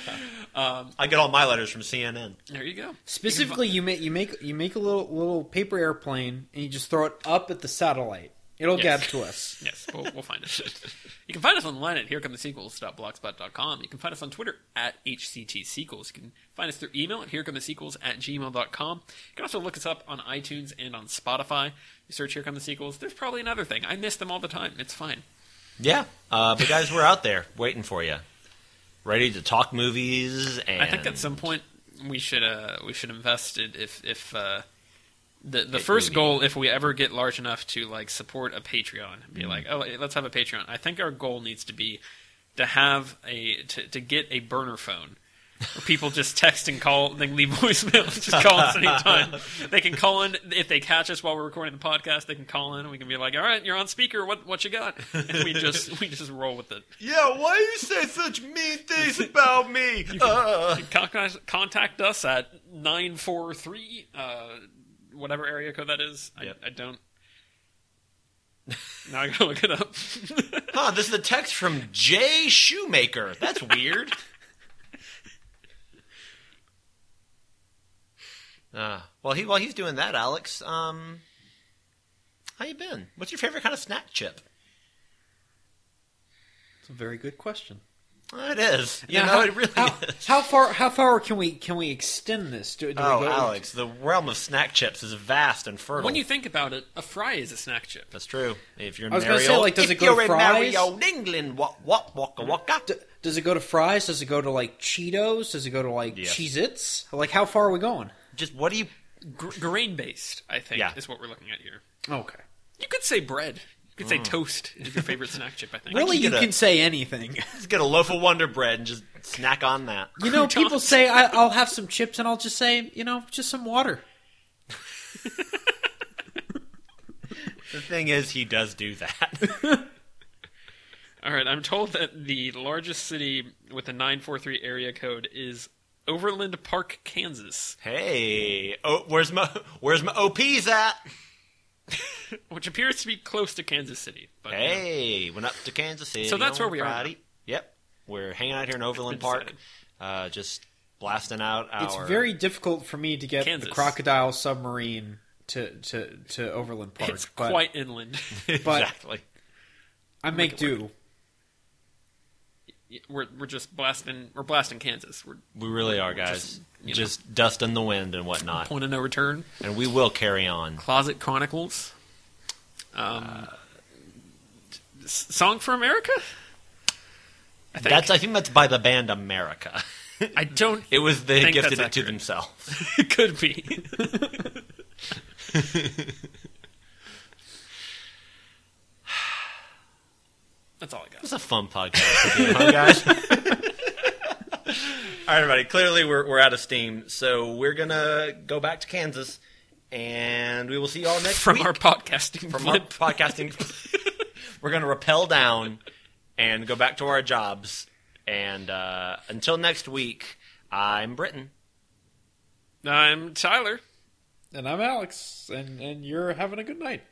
Um, I get all my letters from CNN. There you go. Specifically, you make you make you make a little little paper airplane and you just throw it up at the satellite. It'll Yes. get to us. Yes, we'll, we'll find it. You can find us online at herecomethesequels.blogspot.com. You can find us on Twitter at HCTSequels. You can find us through email at herecomethesequels at gmail.com. You can also look us up on iTunes and on Spotify. You search Here Come the Sequels. There's probably another thing. I miss them all the time. It's fine. Yeah. Uh, but, guys, we're out there waiting for you. Ready to talk movies. And I think at some point we should uh, we should invest it if if uh, the the Big first goal if we ever get large enough to like support a Patreon be Mm-hmm. like oh let's have a Patreon. I think our goal needs to be to have a to, to get a burner phone. Where people just text and call, they can leave voicemails. Just call us anytime. They can call in if they catch us while we're recording the podcast. They can call in, and we can be like, "All right, you're on speaker. What what you got?" And we just we just roll with it. Yeah, why you say such mean things about me? Uh. You can contact, us at 943, uh, whatever area code that is. I, I don't. Now I gotta look it up. Huh, this is a text from Jay Shoemaker. That's weird. uh, well, he while he's doing that, Alex, um, How you been? What's your favorite kind of snack chip? It's a very good question. Well, it is. You Now, know, how, it really how, is. how far? How far can we can we extend this? Do, do Oh, we go, Alex, the realm of snack chips is vast and fertile. When you think about it, a fry is a snack chip. That's true. If you're in I was gonna say, old- like, does if it go to you're in fries? merry old England, what, what, waka, waka. D- does it go to fries? Does it go to like Cheetos? Does it go to like Yes. Cheez-Its? Like how far are we going? Just what do you? Gr- grain based, I think, Yeah. is what we're looking at here. Okay. You could say bread. You could Mm. say toast is your favorite snack chip. I think. Really, can you get a- can say anything. Just get a loaf of Wonder Bread and just snack on that. You know, people say I, I'll have some chips, and I'll just say, you know, just some water. The thing is, he does do that. All right, I'm told that the largest city with a 943 area code is Overland Park, Kansas, hey, oh, where's my where's my OPs at? which appears to be close to Kansas City. But, you know, went up to Kansas City. So that's where we are Friday. Yep, we're hanging out here in Overland Park, uh, just blasting out our. It's very difficult for me to get Kansas. the crocodile submarine to to, to Overland Park, it's but quite inland. exactly. I make do. We're we're just blasting. We're blasting Kansas. We're We really are, guys. Just, you Just, dust in the wind and whatnot, point of no return. and we will carry on. Closet Chronicles. Um, s- Song for America. I think. That's I think that's by the band America. I don't. It was they gifted it to themselves. it could be. That's all I got. It's a fun podcast again, huh, guys? All right, everybody. Clearly, we're we're out of steam, so we're gonna go back to Kansas, and we will see you all next From week. our podcasting from our podcasting. we're gonna rappel down and go back to our jobs. And uh, until next week, I'm Britton. I'm Tyler. And I'm Alex, and and you're having a good night.